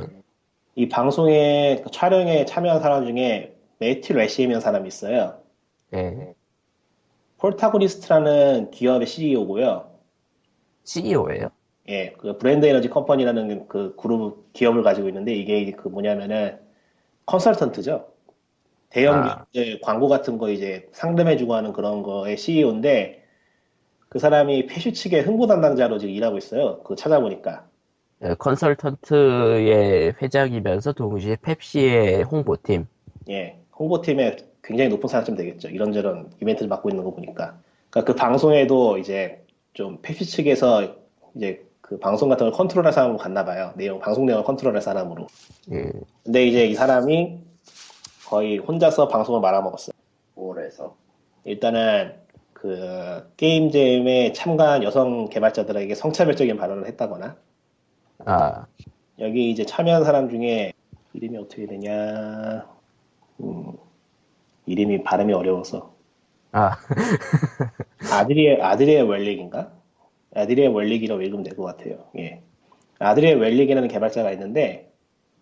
이 방송에 그 촬영에 참여한 사람 중에 매티 레셈이라는 사람이 있어요. 예. Protagonist라는 기업의 CEO고요. CEO예요. 예, 그 Brand Energy Company라는 그 그룹 기업을 가지고 있는데 이게 그 뭐냐면은 컨설턴트죠 대형 아. 이제 광고 같은 거 이제 상담해주고 하는 그런 거의 CEO인데 그 사람이 펩시 측의 홍보 담당자로 지금 일하고 있어요. 그거 찾아보니까. 예, 컨설턴트의 회장이면서 동시에 펩시의 홍보팀. 예, 홍보팀에 굉장히 높은 사람쯤 되겠죠. 이런저런 이벤트를 맡고 있는 거 보니까. 그러니까 그 방송에도 이제 좀 패시 측에서 이제 그 방송 같은 걸 컨트롤할 사람으로 갔나 봐요. 내용, 방송 내용을 컨트롤할 사람으로. 예, 근데 이제 이 사람이 거의 혼자서 방송을 말아먹었어요. 올해서 일단은 그 게임잼에 참가한 여성 개발자들에게 성차별적인 발언을 했다거나 아, 여기 이제 참여한 사람 중에 이름이 어떻게 되냐 음, 이름이 발음이 어려워서 아, 아드리에 아드리에 웰릭인가? 아드리에 웰릭이라고 읽으면 될 것 같아요. 예. 아드리에 웰릭이라는 개발자가 있는데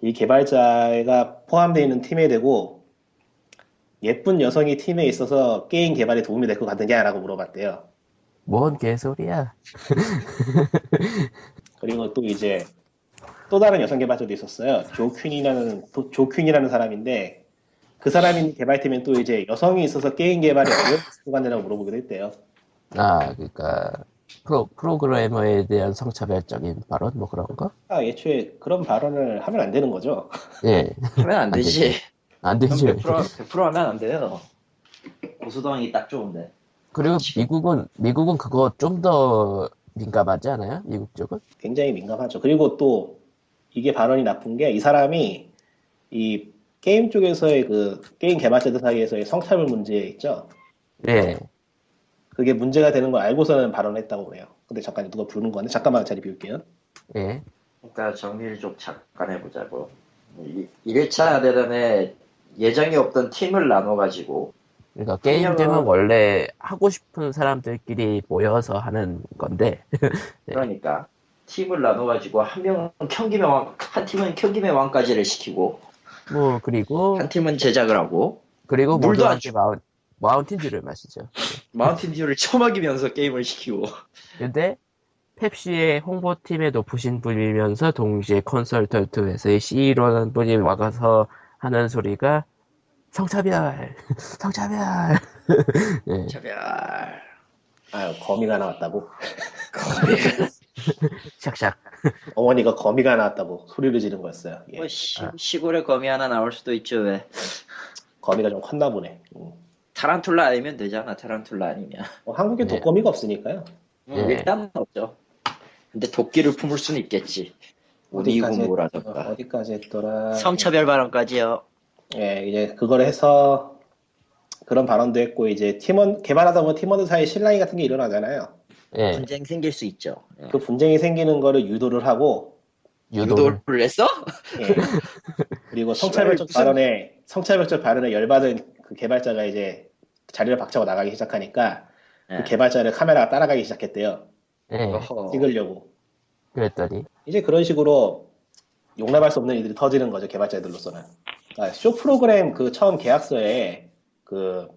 이 개발자가 포함되어 있는 팀에 되고 예쁜 여성이 팀에 있어서 게임 개발에 도움이 될 것 같느냐라고 물어봤대요. 뭔 개소리야. 그리고 또 이제 또 다른 여성 개발자도 있었어요. 조 퀸이라는 도- 조 퀸이라는 사람인데 그 사람이 개발팀엔 또 이제 여성이 있어서 게임 개발에 어려운 순간이라고 물어보기도 했대요. 아, 그러니까 프로 프로그래머에 대한 성차별적인 발언 뭐 그런 거? 아, 애초에 그런 발언을 하면 안 되는 거죠. 예, 하면 안 되지. 안 되죠. 100%, 100% 하면 안 돼요. 고수동이 딱 좋은데. 그리고 미국은 미국은 그거 좀 더 민감하지 않아요? 미국 쪽은? 굉장히 민감하죠. 그리고 또 이게 발언이 나쁜 게 이 사람이 이 게임 쪽에서의 그 게임 개발자들 사이에서의 성차별 문제 있죠. 예. 그게 문제가 되는 걸 알고서는 발언했다고 그래요. 근데 잠깐 누가 부르는 건데 잠깐만 자리 비울게요. 예. 그러니까 정리를 좀 잠깐 해보자고. 1차 대단에 예정이 없던 팀을 나눠가지고 그러니까 게임잼은 원래 하고 싶은 사람들끼리 모여서 하는 건데. 그러니까 팀을 나눠가지고 한 명은 경김의 왕, 한 팀은 경김의 왕까지를 시키고 뭐 그리고 한 팀은 제작을 하고 그리고 물도 안 마운, 마운틴듀를 마시죠. 마운틴듀를 처먹이면서 게임을 시키고. 근데 펩시의 홍보팀에 높으신 분이면서 동시에 컨설턴트 회사의 CEO라는 분이 와가서 하는 소리가 성차별, 성차별. 예. 차별 아, 거미가 나왔다고. 샥샥. 어머니가 거미가 나왔다고 소리를 지른 거였어요. 예. 뭐 시, 아. 시골에 거미 하나 나올 수도 있죠 왜 거미가 좀 컸나 보네. 음. 타란툴라 아니면 되잖아 타란툴라 아니면 뭐 한국에 네. 독거미가 없으니까요. 음, 예. 일단은 없죠 근데 도끼를 품을 수는 있겠지 어디까지, 어, 우리군무라던가 어디까지 했더라. 성차별 발언까지요 예, 이제 그걸 해서 그런 발언도 했고 이제 팀원 개발하다 보면 팀원들 사이에 신랑이 같은 게 일어나잖아요. 예. 분쟁 생길 수 있죠 예. 그 분쟁이 생기는 거를 유도를 하고 유도를. 유도를 했어? 예. 그리고 성차별적 무슨- 발언에 성차별적 발언에 열받은 그 개발자가 이제 자리를 박차고 나가기 시작하니까 예. 그 개발자를 카메라가 따라가기 시작했대요. 예. 찍으려고. 그랬더니 이제 그런 식으로 용납할 수 없는 일들이 터지는 거죠 개발자들로서는. 그러니까 쇼 프로그램 그 처음 계약서에 그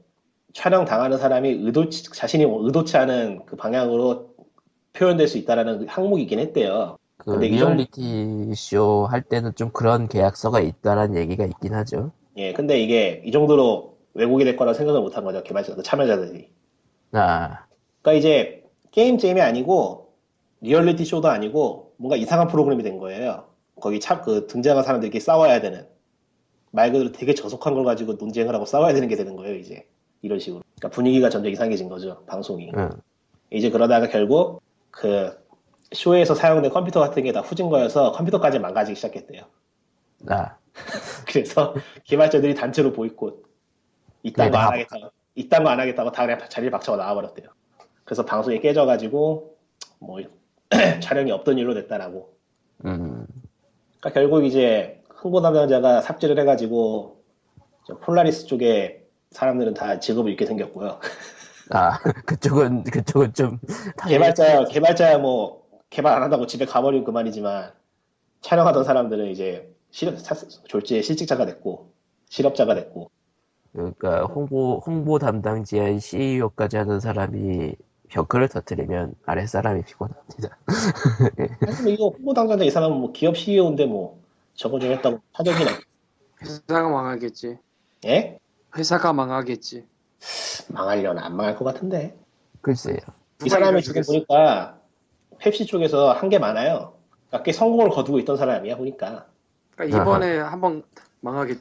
촬영 당하는 사람이 의도치 자신이 의도치 않은 그 방향으로 표현될 수 있다라는 항목이긴 했대요. 그 근데 리얼리티 쇼 할 때는 좀 그런 계약서가 있다라는 얘기가 있긴 하죠. 예, 근데 이게 이 정도로 왜곡이 될 거라 생각을 못 한 거죠 개발자 그 참여자들이. 아, 그러니까 이제 game jam이 아니고 리얼리티 쇼도 아니고 뭔가 이상한 프로그램이 된 거예요. 거기 참 그 등장한 사람들끼리 싸워야 되는 말 그대로 되게 저속한 걸 가지고 논쟁을 하고 싸워야 되는 게 되는 거예요 이제 이런 식으로. 그러니까 분위기가 점점 이상해진 거죠 방송이. 응. 이제 그러다가 결국 그 쇼에서 사용된 컴퓨터 같은 게 다 후진 거여서 컴퓨터까지 망가지기 시작했대요. 아, 그래서 개발자들이 단체로 보이콧 이딴 거안 네, 하겠다고 이딴 거 안 하겠다고 다 그냥 자리를 박차고 나와버렸대요. 그래서 방송이 깨져가지고 뭐 촬영이 없던 일로 됐다라고. 음, 그러니까 결국 이제 홍보 담당자가 삽질을 해가지고 저 폴라리스 쪽에 사람들은 다 직업을 잃게 생겼고요. 아, 그쪽은 그쪽은 좀 개발자야 개발자야 뭐 개발 안 한다고 집에 가버리면 그만이지만 촬영하던 사람들은 이제 실, 사- 졸지에 실직자가 됐고 실업자가 됐고 그러니까 홍보 홍보 담당 지한 CEO까지 하는 사람이 벽을 터뜨리면 아랫 사람이 피곤합니다. 사실 이거 홍보 당사자 이 사람은 뭐 기업 CEO인데 뭐 저거 좀 했다고 타격이 나 회사가 망하겠지. 예? 회사가 망하겠지. 망하려나 안 망할 것 같은데. 글쎄요. 이 사람이 지금? 보니까 펩시 쪽에서 한 게 많아요. 그러니까 꽤 성공을 거두고 있던 사람이야 보니까. 그러니까 이번에 한번 망하겠.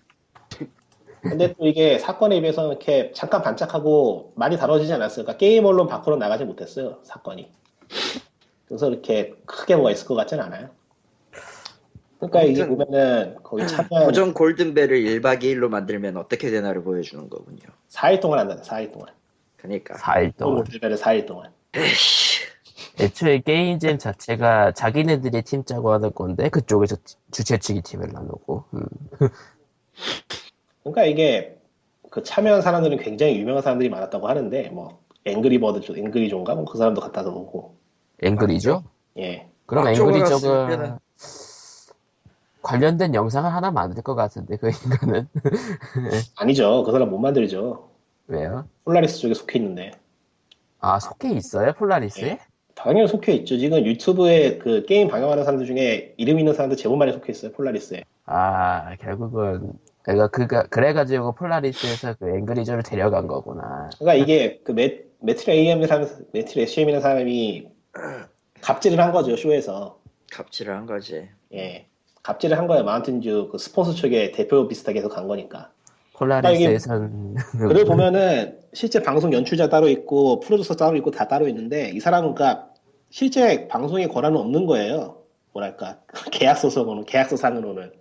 근데 또 이게 사건에 비해서 이렇게 잠깐 반짝하고 많이 다뤄지지 않았어요. 그러니까 게임 언론 밖으로 나가지 못했어요 사건이. 그래서 이렇게 크게 뭐가 있을 것 같진 않아요. 그러니까 이게 보면은 거기 참여한 고정 골든벨을 1박 2일로 만들면 어떻게 되나를 보여주는 거군요. 4일 동안 한다. 4일 동안. 그러니까 4일 동안. 골드벨을 4일 동안. 에이씨, 애초에 게임잼 자체가 자기네들이 팀 짜고 하는 건데 그쪽에서 주최 측이 팀을 나누고 음. 그러니까 이게 그 참여한 사람들은 굉장히 유명한 사람들이 많았다고 하는데 뭐 앵그리버드 쪽 앵그리존가 뭐 그 사람도 갖다 놓고 앵그리죠? 예. 그럼 앵그리저가 갔으면은- 관련된 영상을 하나 만들 것 같은데 그 인간은 아니죠. 그 사람 못 만들죠. 왜요? 폴라리스 쪽에 속해 있는데. 아 속해 있어요 폴라리스에? 예. 당연히 속해 있죠. 지금 유튜브에 그 게임 방영하는 사람들 중에 이름 있는 사람들 제법 많이 속해 있어요. 폴라리스에. 아 결국은 내가 그가 그래가지고 폴라리스에서 그 Angry Joe를 데려간 거구나. 그러니까 이게 그 매, 매티 레셈 사람, 매티 레셈이라는 사람이 갑질을 한 거죠 쇼에서. 갑질을 한 거지. 예. 갑질을 한 거예요. 마운틴듀 그 스폰서 쪽에 대표 비슷하게 해서 간 거니까. 폴라리스에선 그걸 보면은 실제 방송 연출자 따로 있고 프로듀서 따로 있고 다 따로 있는데 이 사람은 그러니까 실제 방송에 권한은 없는 거예요. 뭐랄까 계약서 상으로는 계약서 상으로는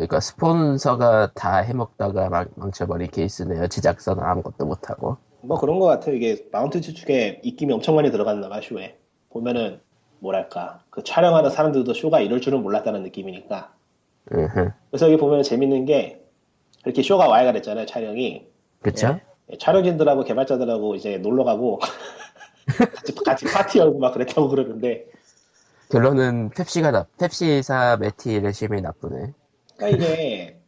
그러니까 스폰서가 다 해먹다가 망, 망쳐버린 케이스네요. 제작사는 아무것도 못하고. 뭐 그런 것 같아요. 이게 마운틴 측에 입김이 엄청 많이 들어갔나 봐 쇼에 보면은 뭐랄까 그 촬영하는 사람들도 쇼가 이럴 줄은 몰랐다는 느낌이니까 으흠. 그래서 여기 보면 재밌는 게 이렇게 쇼가 와해가 됐잖아요 촬영이 그쵸? 예, 촬영진들하고 개발자들하고 이제 놀러 가고 같이, 같이 파티 열고 막 그랬다고 그러는데 결론은 펩시가 나, 펩시사 매티 레셈이 나쁘네. 그러니까 이게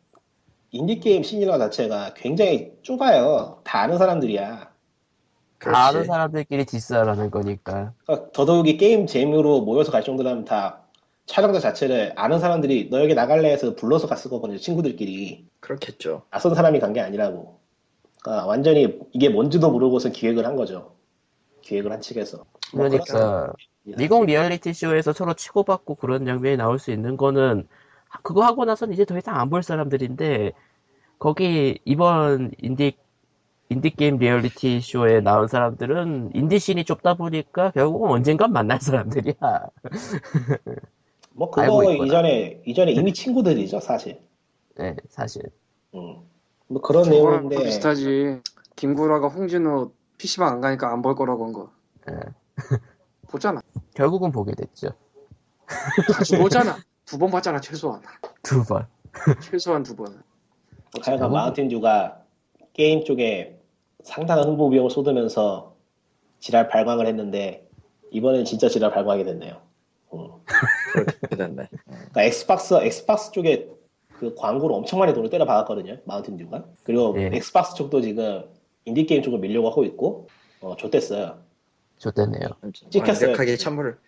인디게임 scene이라는 자체가 굉장히 좁아요. 다 아는 사람들이야. 그렇지. 다 아는 사람들끼리 디스하라는 거니까. 그러니까 더더욱이 game jam으로 모여서 갈 정도라면 다 촬영자 자체를 아는 사람들이 너 여기 나갈래 해서 불러서 갔을 거거든요. 친구들끼리. 그렇겠죠. 낯선 사람이 간 게 아니라고. 그러니까 완전히 이게 뭔지도 모르고서 기획을 한 거죠. 기획을 한 측에서. 뭐 그러니까 미국 리얼리티 쇼에서 서로 치고받고 그런 장면이 나올 수 있는 거는 그거 하고 나선 이제 더 이상 안 볼 사람들인데 거기 이번 인디 인디 게임 리얼리티 쇼에 나온 사람들은 인디 씬이 좁다 보니까 결국은 언젠간 만날 사람들이야. 뭐 그거. 이전에 이전에 이미 친구들이죠 사실. 네, 사실. 음. 뭐 그런 내용인데 비슷하지. 김구라가 홍진호 PC방 안 가니까 안 볼 거라고 한 거. 예. 보잖아. 결국은 보게 됐죠. 자주 보잖아. 두 번 봤잖아 최소한. 두 번. 최소한 두 번. 하여간 마운틴 듀가 게임 쪽에 상당한 홍보 비용을 쏟으면서 지랄 발광을 했는데 이번엔 진짜 지랄 발광하게 됐네요. 음. 그렇게 됐네. 그러니까 엑스박스 엑스박스 쪽에 그 광고를 엄청 많이 돈을 때려 박았거든요. 마운틴 듀가. 그리고 예. 엑스박스 쪽도 지금 인디 게임 쪽을 밀려고 하고 있고 어 좆됐어요. 좆됐네요. 찍혔어요. 완벽하게 찬물을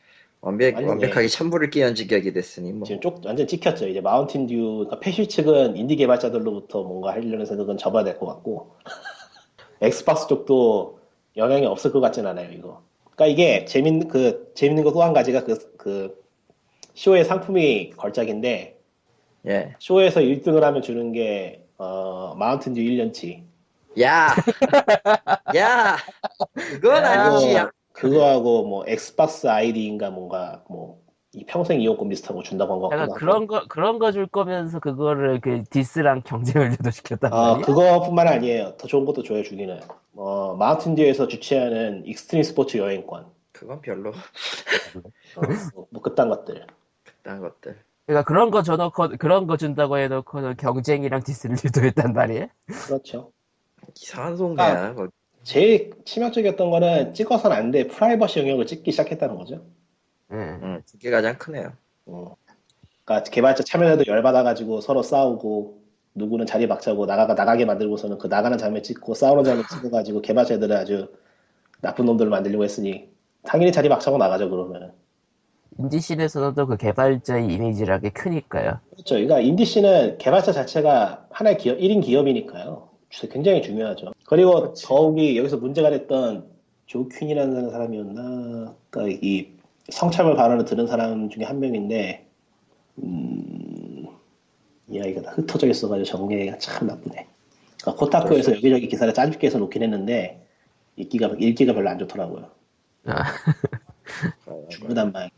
완벽 완벽하게 찬물을 끼얹은 격이 됐으니 뭐 지금 쪽 완전 찍혔죠. 이제 마운틴 듀 그러니까 펩시 측은 인디 개발자들로부터 뭔가 하려는 생각은 접어야 될 것 같고 엑스박스 쪽도 영향이 없을 것 같진 않아요. 이거. 그러니까 이게 재밌는 그 재밌는 거 또 한 가지가 그 그 쇼의 상품이 걸작인데 예. 쇼에서 1등을 하면 주는 게 어, 마운틴 듀 1년치. 야, 야, 그건 아니지. 야. 그거하고 뭐 엑스박스 아이디인가 뭔가 뭐 이 평생 이용권 비슷한 거 준다고 한것 약간. 그런 거 그런 거 줄 거면서 그거를 그 디스랑 경쟁을 유도시켰단 아, 말이야. 그거뿐만 아니에요. 더 좋은 것도 줘요, 주기는. 어, 마운틴 듀에서 주최하는 익스트림 스포츠 여행권. 그건 별로 어, 뭐, 뭐 그딴 것들. 그딴 것들. 그러니까 그런 거 줘놓고 그런 거 준다고 해놓고는 경쟁이랑 디스를 유도했단 말이에요. 그렇죠. 이상한 송가야. 뭐, 제일 치명적이었던 거는 찍어서는 안 돼. 프라이버시 영역을 찍기 시작했다는 거죠. 예. 음, 그게 가장 크네요. 어. 그러니까 개발자 참여자들 열받아가지고 서로 싸우고 누구는 자리 박차고 나가가 나가게 만들고서는 그 나가는 장면 찍고 싸우는 장면 찍어가지고 개발자들을 아주 나쁜 놈들을 만들려고 했으니 당연히 자리 박차고 나가죠 그러면. 인디씬에서도 그 개발자의 이미지라는 게 크니까요. 그렇죠. 그러니까 인디씬은 개발자 자체가 하나의 기업, 1인 기업이니까요. 굉장히 중요하죠. 그리고 더욱이 여기서 문제가 됐던 조 퀸이라는 사람이었나? 그러니까 이 성차별 발언을 들은 사람 중에 한 명인데, 음, 이야기가 다 흩어져 있어가지고 정리가 참 나쁘네. 그러니까 코타쿠에서 여기저기 기사를 짜깁기 해서 놓긴 했는데, 읽기가, 읽기가 별로 안 좋더라고요. 아, 중요단 말.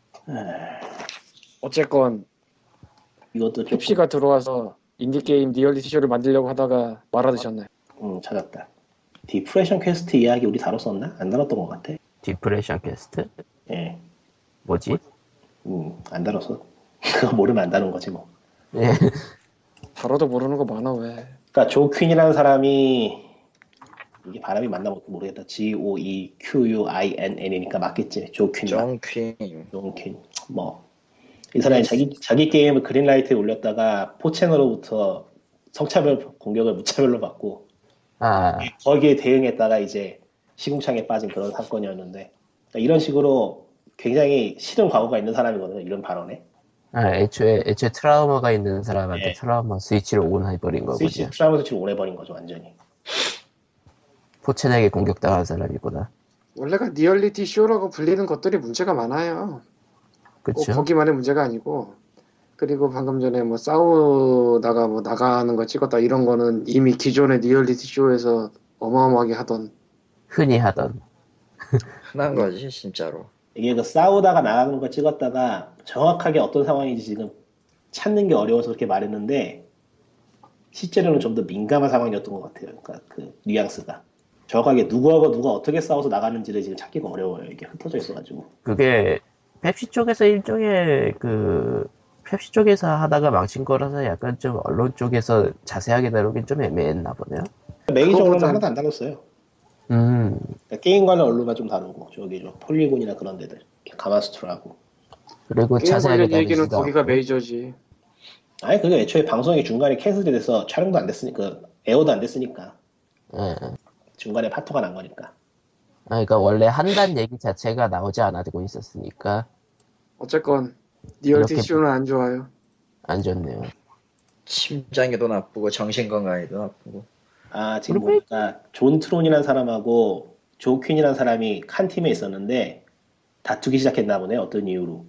어쨌건 이것도 좀, 펩시가 들어와서 인디게임 리얼리티 쇼를 만들려고 하다가 말아드셨네. 음, 찾았다. Depression Quest 이야기 우리 다뤘었나? 안 다뤘던 것 같아. Depression Quest? 예. 뭐지? 음, 안 다뤘어. 그거 모르면 안 다룬 거지 뭐. 예. 다뤄도 모르는 거 많아 왜. 그러니까 조 퀸이라는 사람이 이게 발음이 맞나 모르겠다. Z O E Q U I N N이니까 맞겠지. 조 퀸. 정퀸 조 퀸. 뭐. 이 사람이 자기 자기 게임을 그린라이트에 올렸다가 포챈으로부터 성차별 공격을 무차별로 받고 아, 거기에 대응했다가 이제 시궁창에 빠진 그런 사건이었는데 그러니까 이런 식으로 굉장히 싫은 과거가 있는 사람이거든요. 이런 발언에. 아, 애초에, 애초에 트라우마가 있는 사람한테 예. 트라우마 스위치를 on 해버린 거군요. 스위치 트라우마 스위치를 on 해버린 거죠, 완전히. 포챈에게 공격당한 사람이구나. 원래가 리얼리티 쇼라고 불리는 것들이 문제가 많아요. 꼭 그쵸? 거기만의 문제가 아니고 그리고 방금 전에 뭐 싸우다가 뭐 나가는 거 찍었다 이런 거는 이미 기존의 리얼리티 쇼에서 어마어마하게 하던 흔히 하던. 흔한 거지 진짜로 이게 그 싸우다가 나가는 거 찍었다가 정확하게 어떤 상황인지 지금 찾는 게 어려워서 그렇게 말했는데 실제로는 좀 더 민감한 상황이었던 것 같아요. 그러니까 그 뉘앙스가 정확하게 누구하고 누가 어떻게 싸워서 나가는지를 지금 찾기가 어려워요. 이게 흩어져 있어가지고 그게 펩시 쪽에서 일종의 그 펩시 쪽에서 하다가 망친 거라서 약간 좀 언론 쪽에서 자세하게 다루긴 좀 애매했나 보네요. 메이저로는 그거보다- 하나도 안 다뤘어요. 음, 그러니까 게임 관련 언론만 좀 다루고 저기 저 폴리곤이나 그런 데들 가마수트라고 그리고 자세하게 관련 얘기는 거기가 않고. 메이저지. 아니 그게 애초에 방송이 중간에 cancel이 돼서 촬영도 안 됐으니까 에어도 안 됐으니까 예. 중간에 파토가 난 거니까 아, 그러니까 원래 한단 얘기 자체가 나오지 않아지고 있었으니까. 어쨌건 쇼는 안 좋아요. 안 좋네요. 심장에도 나쁘고 정신 건강에도 나쁘고. 아 지금 그리고 보니까 존 트론이라는 사람하고 조 퀸이라는 사람이 한 팀에 있었는데 다투기 시작했나 보네 어떤 이유로.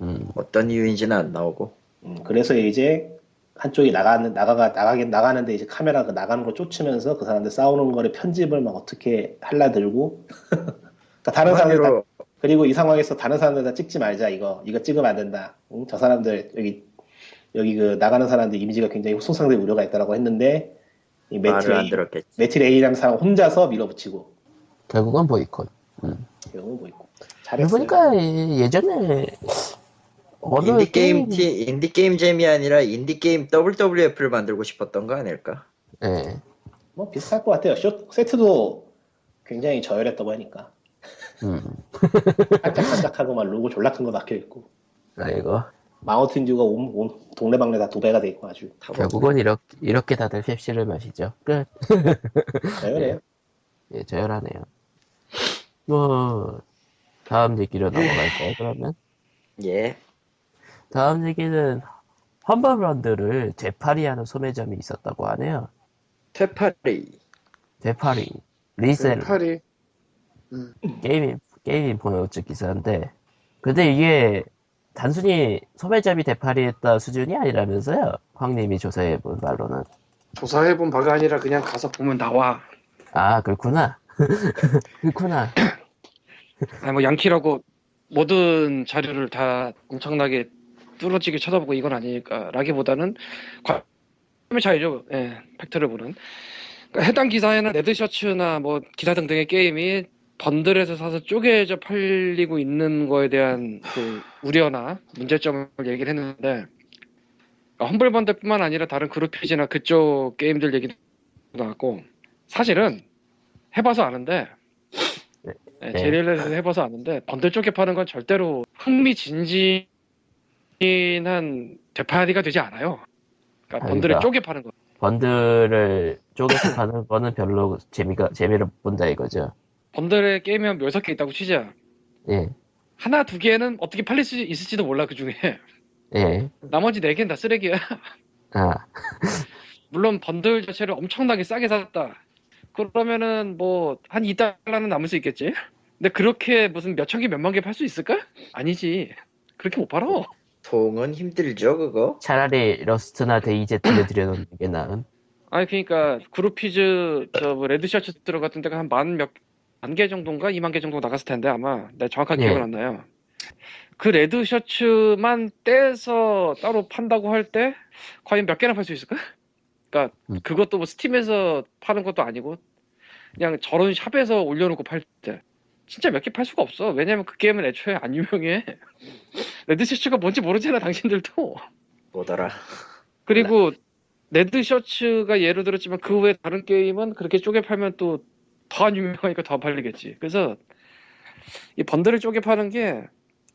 음, 어떤 이유인지는 안 나오고. 음, 그래서 이제 한쪽이 나가는 나가가 나가긴 나가는데 이제 카메라가 나가는 걸 쫓으면서 그 사람들 싸우는 거를 편집을 막 어떻게 할라 들고? 그러니까 다른 사람들 다, 그리고 이 상황에서 다른 사람들 다 찍지 말자 이거. 이거 찍으면 안 된다. 응? 저 사람들 여기 여기 그 나가는 사람들 이미지가 굉장히 손상될 우려가 있다라고 했는데 이 매트 들었겠지. 매트 레이라는 사람 혼자서 밀어붙이고. 결국은 보이콧. 거 있고 그러고 잘했어요. 보니까 예- 예전에 인디 게임 게임- 티 인디 게임 jam이 아니라 인디 게임 WWF를 만들고 싶었던 거 아닐까? 예. 뭐 비슷할 것 같아요. 쇼 세트도 굉장히 저열했다고 하니까 음, 반짝반짝하고 막 로고 졸라 큰 거 박혀 있고 아이고. 마운틴 듀가 온, 온 동네방네 다두 배가 돼 있고 아주 결국은 이렇게, 이렇게 다들 펩시를 마시죠. 끝. 저열해요. 예, 저열하네요. 뭐, 다음 얘기로 넘어갈까요, 그러면? 예 다음 얘기는 험블 번들을 되팔이하는 소매점이 있었다고 하네요. 되팔이 되팔이. resell. 팔이 게이밍, 게이밍 보너우츠 기사인데. 근데 이게 단순히 소매점이 되팔이했다 수준이 아니라면서요. 황님이 조사해본 말로는. 조사해본 바가 아니라 그냥 가서 보면 나와. 아, 그렇구나. 그렇구나. 아니 뭐 양키라고 모든 자료를 다 엄청나게 뚫어지게 쳐다보고 이건 아니니까 라기보다는 관점의 차이죠. 예, 팩트를 보는. 그러니까 해당 기사에는 레드 셔츠나 뭐 기사 등등의 게임이 번들에서 사서 쪼개져 팔리고 있는 거에 대한 그 우려나 문제점을 얘기를 했는데 그러니까 험블 번들뿐만 아니라 다른 그룹피지나 그쪽 게임들 얘기도 나왔고 사실은 해봐서 아는데 네, 네. 제리얼에서 해봐서 아는데 번들 쪽에 파는 건 절대로 흥미진진 한 되팔이가 되지 않아요. 그러니까 번들을 그러니까. 쪼개 파는 거. 번들을 쪼개서 파는 거는 별로 재미가, 재미를 못 본다 이거죠. 번들의 게임이 한 몇십 개 있다고 치자. 예, 하나 두 개는 어떻게 팔릴 수 있을지도 몰라 그 중에. 예. 나머지 네 개는 다 쓰레기야. 아, 물론 번들 자체를 엄청나게 싸게 샀다. 그러면은 뭐 한 2달러는 남을 수 있겠지. 근데 그렇게 무슨 몇천 개, 몇만 개 팔 수 있을까? 아니지. 그렇게 못 팔아. 보통은 힘들죠 그거. 차라리 Rust나 DayZ를 들여놓는 게 나은. 아니 그러니까 Groupees 저 뭐 Redshirt 들어갔던 데가 한 만 몇 만 개 정도인가 2만 개 정도 나갔을 텐데 아마 내가 정확하게 예. 기억은 안 나요. 그 Redshirt만 떼서 따로 판다고 할 때 과연 몇 개나 팔 수 있을까? 그러니까 음. 그것도 뭐 Steam에서 파는 것도 아니고 그냥 저런 샵에서 올려놓고 팔 때 진짜 몇 개 팔 수가 없어. 왜냐면 그 게임은 애초에 안 유명해. Redshirt가 뭔지 모르잖아 당신들도. 뭐더라. 그리고 Redshirt가 예로 들었지만 그 외에 다른 게임은 그렇게 쪼개 팔면 또 더 안 유명하니까 더 안 팔리겠지. 그래서 이 번들을 쪼개 파는 게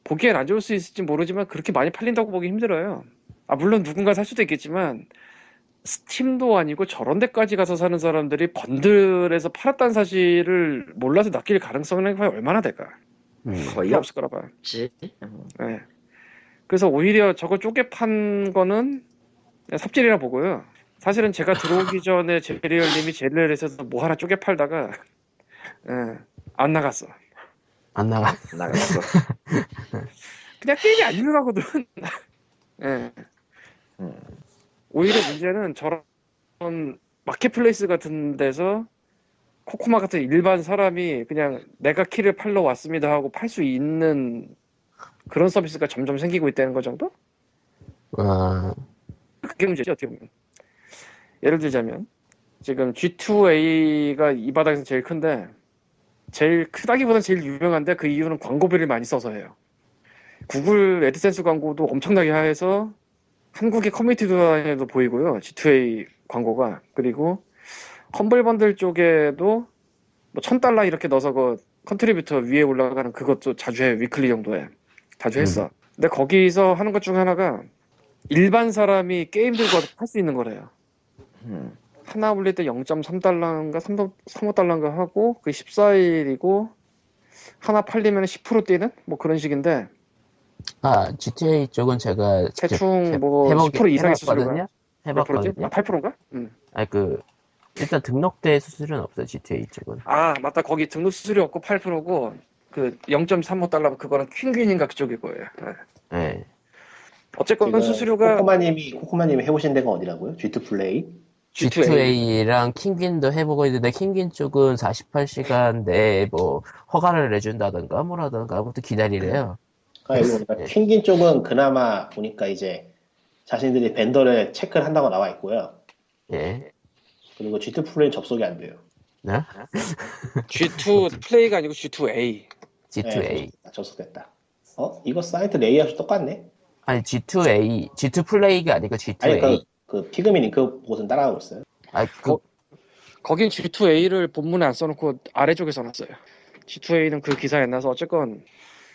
보기엔 안 좋을 수 있을지 모르지만 그렇게 많이 팔린다고 보기 힘들어요. 아 물론 누군가 살 수도 있겠지만 스팀도 아니고 저런 데까지 가서 사는 사람들이 번들에서 팔았다는 사실을 몰라서 낚일 가능성은 과연 얼마나 될까? 음. 거의 없을 거라 봐. 없지. 음. 네. 그래서 오히려 저거 쪼개 판 거는 삽질이라 보고요. 사실은 제가 들어오기 전에 제리얼님이 제리얼에서 뭐 하나 쪼개 팔다가 예, 안 나갔어. 안 나가. 나갔어. 그냥 게임이 안 유명하거든. 예. 음. 오히려 문제는 저런 마켓플레이스 같은 데서 코코마 같은 일반 사람이 그냥 내가 키를 팔러 왔습니다 하고 팔 수 있는 그런 서비스가 점점 생기고 있다는 거 정도? 와, 그게 문제죠 어떻게 보면. 예를 들자면 지금 G2A가 이 바닥에서 제일 큰데 제일 크다기보다 제일 유명한데 그 이유는 광고비를 많이 써서예요. 구글 AdSense 광고도 엄청나게 해서 한국의 커뮤니티 도단에도 보이고요. G2A 광고가. 그리고 Humble Bundle 쪽에도 뭐 천 달러 이렇게 넣어서 그 contributor 위에 올라가는 그것도 자주 해. weekly 정도에. 자주 했어. 근데 거기서 하는 것 중 하나가 일반 사람이 게임 들고 와서 팔 수 있는 거래요. 음. 하나 올릴 때 0.3달러인가 3.5달러인가 하고 그 14일이고 하나 팔리면 10% 뛰는? 뭐 그런 식인데 아, GTA 쪽은 제가 대충 해- 뭐 해보기- 10% 이상의 수수료가 해봤거든요. 몇 프로지? 해봤거든요. 아, 8%인가? 음. 아니 그 일단 등록대 수수료는 없어요 GTA 쪽은. 아 맞다 거기 등록 수수료 없고 8%고 그 0.35달러 그거는 퀸퀸인가 그쪽일 거예요. 네. 네. 어쨌건 수수료가 코코마님이 코코마님이 해보신 데가 어디라고요? G2 플레이? G2A G2A랑 킹긴도 해보고 있는데 킹긴 쪽은 48시간 내에 뭐 허가를 내준다던가 뭐라던가 아무튼 기다리래요. 아, 여기 보니까 킹긴 쪽은 그나마 보니까 이제 자신들이 벤더를 체크를 한다고 나와 있고요. 예. 그리고 G2 플레이 접속이 안 돼요. 네? G2 플레이가 아니고 G2A G2A. 네, 접속- 접속됐다. 어? 이거 사이트 레이아웃이 똑같네? 아니 G2A, G2Play가 아니고 아니 G2A. 그, 그 피그민이 그 곳은 따라가고 있어요. 아, 그, 거긴 G2A를 본문에 안 써놓고 아래쪽에 써놨어요. G2A는 그 기사에 안 나서 어쨌건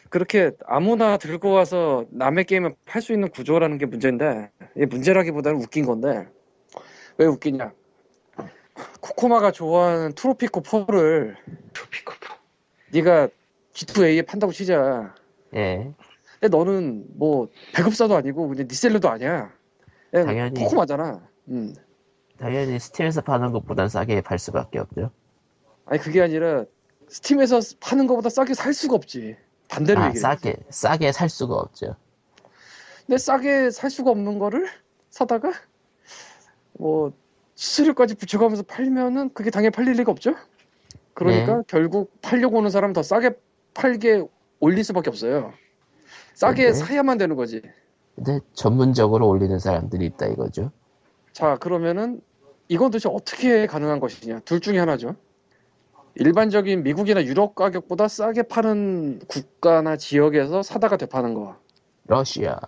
그렇게 아무나 들고 와서 남의 게임을 팔 수 있는 구조라는 게 문제인데 이게 문제라기보다는 웃긴 건데 왜 웃기냐? 코코마가 좋아하는 트로피코 4를 토피코프. 네가 G2A에 판다고 치자. 예. 근데 너는 뭐 배급사도 아니고 그냥 리셀러도 아니야. 당연히. 코코마잖아. 음. 당연히 스팀에서 파는 것보단 싸게 팔 수밖에 없죠. 아니 그게 아니라 스팀에서 파는 것보다 싸게 살 수가 없지. 반대로 아. 싸게, 싸게 살 수가 없죠. 근데 싸게 살 수가 없는 거를 사다가 뭐 수수료까지 붙여가면서 팔면은 그게 당연히 팔릴 리가 없죠. 그러니까 네. 결국 팔려고 오는 사람 더 싸게 팔게 올릴 수밖에 없어요. 싸게 네. 사야만 되는 거지. 근데 전문적으로 올리는 사람들이 있다 이거죠. 자 그러면은 이건 도대체 어떻게 가능한 것이냐? 둘 중에 하나죠. 일반적인 미국이나 유럽 가격보다 싸게 파는 국가나 지역에서 사다가 되파는 거, 러시아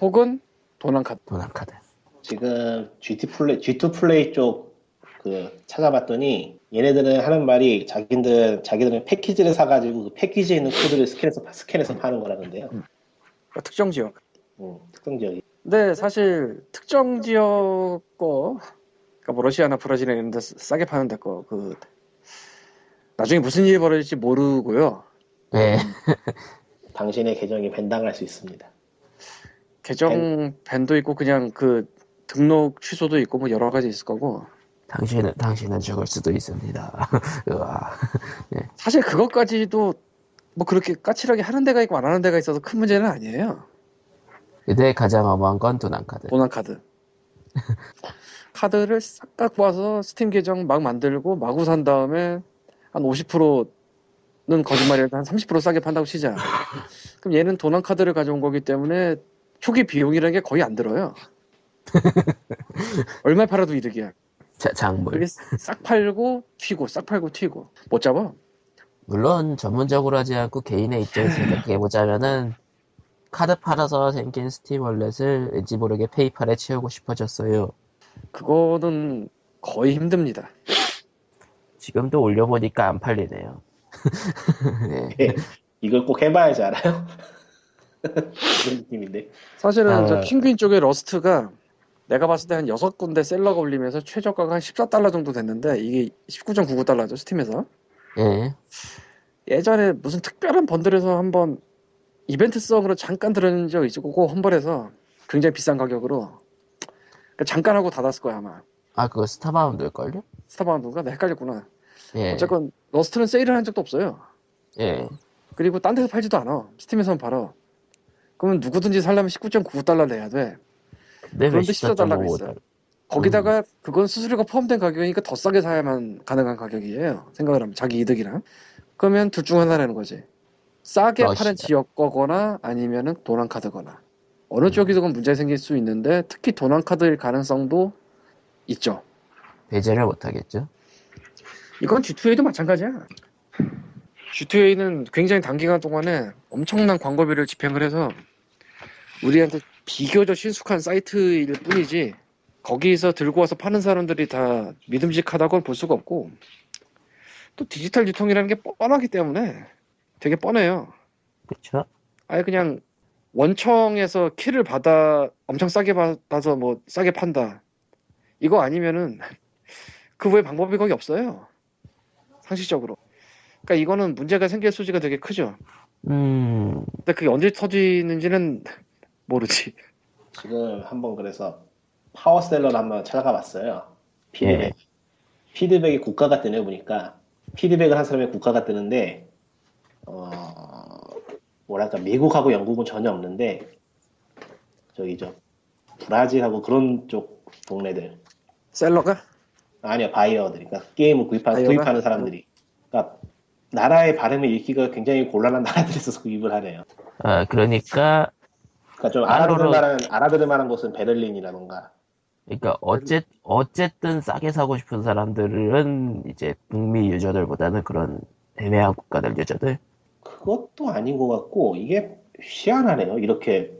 혹은 도난카드. 도난카드. 지금 GT 플레이, G2 플레이 쪽 그 찾아봤더니 얘네들은 하는 말이 자기들 자기들은 패키지를 사가지고 그 패키지에 있는 코드를 스캔해서 스캔해서 파는 거라는데요. 그러니까 특정 지역. 음, 특정 지역이. 근데 사실 특정 지역 거, 그러니까 뭐 러시아나 브라질 이런 데 싸게 파는 데 거, 그 나중에 무슨 일이 벌어질지 모르고요. 네. 당신의 계정이 ban당할 수 있습니다. 계정 ban도 있고 그냥 그 등록 취소도 있고 뭐 여러 가지 있을 거고 당신은 당신은 죽을 수도 있습니다. 으아. 사실 그것까지도 뭐 그렇게 까칠하게 하는 데가 있고 안 하는 데가 있어서 큰 문제는 아니에요. 그때 가장 어마한 건 도난 카드. 도난 카드. 카드를 싹 갖고 와서 스팀 계정 막 만들고 마구 산 다음에 한 50%는 거짓말이라도 한 30% 싸게 판다고 치자. 그럼 얘는 도난 카드를 가져온 거기 때문에 초기 비용이라는 게 거의 안 들어요. 얼마 팔아도 이득이야. 자, 작물. 그게 싹 팔고 튀고 싹 팔고 튀고 못 잡아. 물론 전문적으로 하지 않고 개인의 입장에서 생각해 보자면은 카드 팔아서 생긴 스팀 월렛을 왠지 모르게 페이팔에 채우고 싶어졌어요. 그거는 거의 힘듭니다. 지금도 올려보니까 안 팔리네요. 네. 이걸 꼭 해봐야지 알아요? 그런 느낌인데. 사실은 아. 저 Kinguin 쪽의 Rust가 내가 봤을 때 한 6군데 seller가 올리면서 최저가가 한 14달러 정도 됐는데 이게 19.99달러죠 Steam에서 예. 예전에 무슨 특별한 번들에서 한번 이벤트성으로 잠깐 들어간 적 있고 그 Humble에서 굉장히 비싼 가격으로 그러니까 잠깐 하고 닫았을 거야 아마 아, 그거 Starbound일걸요? Starbound가 나 헷갈렸구나 예. 어쨌건 Rust는 세일을 한 적도 없어요 예. 그리고 딴 데서 팔지도 않아 Steam에서만 팔아 그러면 누구든지 살려면 19.99달러 내야 돼 네, 그런데 14달러가 있어요. 거기다가 그건 수수료가 포함된 가격이니까 더 싸게 사야만 가능한 가격이에요. 생각을 하면 자기 이득이랑. 그러면 둘 중 하나라는 거지. 싸게 멋있다. 파는 지역 거거나 아니면은 도난 카드거나. 어느 쪽이든 문제 생길 수 있는데 특히 도난 카드일 가능성도 있죠. 배제를 못 하겠죠? 이건 G2A도 마찬가지야. G2A는 굉장히 단기간 동안에 엄청난 광고비를 집행을 해서 우리한테 비교적 친숙한 사이트일 뿐이지 거기서 들고 와서 파는 사람들이 다 믿음직하다고는 볼 수가 없고 또 디지털 유통이라는 게 뻔하기 때문에 되게 뻔해요. 그쵸? 아예 그냥 원청에서 키를 받아 엄청 싸게 받아서 뭐 싸게 판다. 이거 아니면은 그 외에 방법이 거의 없어요. 상식적으로. 그러니까 이거는 문제가 생길 소지가 되게 크죠. 음, 근데 그게 언제 터지는지는 모르지. 지금 한번 그래서 파워셀러를 한번 찾아가 봤어요. 피드백. 예. 피드백이 국가가 뜨네 보니까 피드백을 한 사람의 국가가 뜨는데 어 뭐랄까 미국하고 영국은 전혀 없는데 저기 저 브라질하고 그런 쪽 동네들 셀러가? 아니요 바이어들 그러니까 게임을 구입하, 바이어가? 구입하는 사람들이 그러니까 나라의 발음을 읽기가 굉장히 곤란한 나라들에서 구입을 하네요. 아, 그러니까, 그러니까 좀 알아들을 만한 알아들을 만한 곳은 베를린이라던가 그러니까, 어쨌, 어쨌든 싸게 사고 싶은 사람들은 이제 북미 유저들보다는 그런 애매한 국가들 유저들. 그것도 아닌 것 같고 이게 희한하네요. 이렇게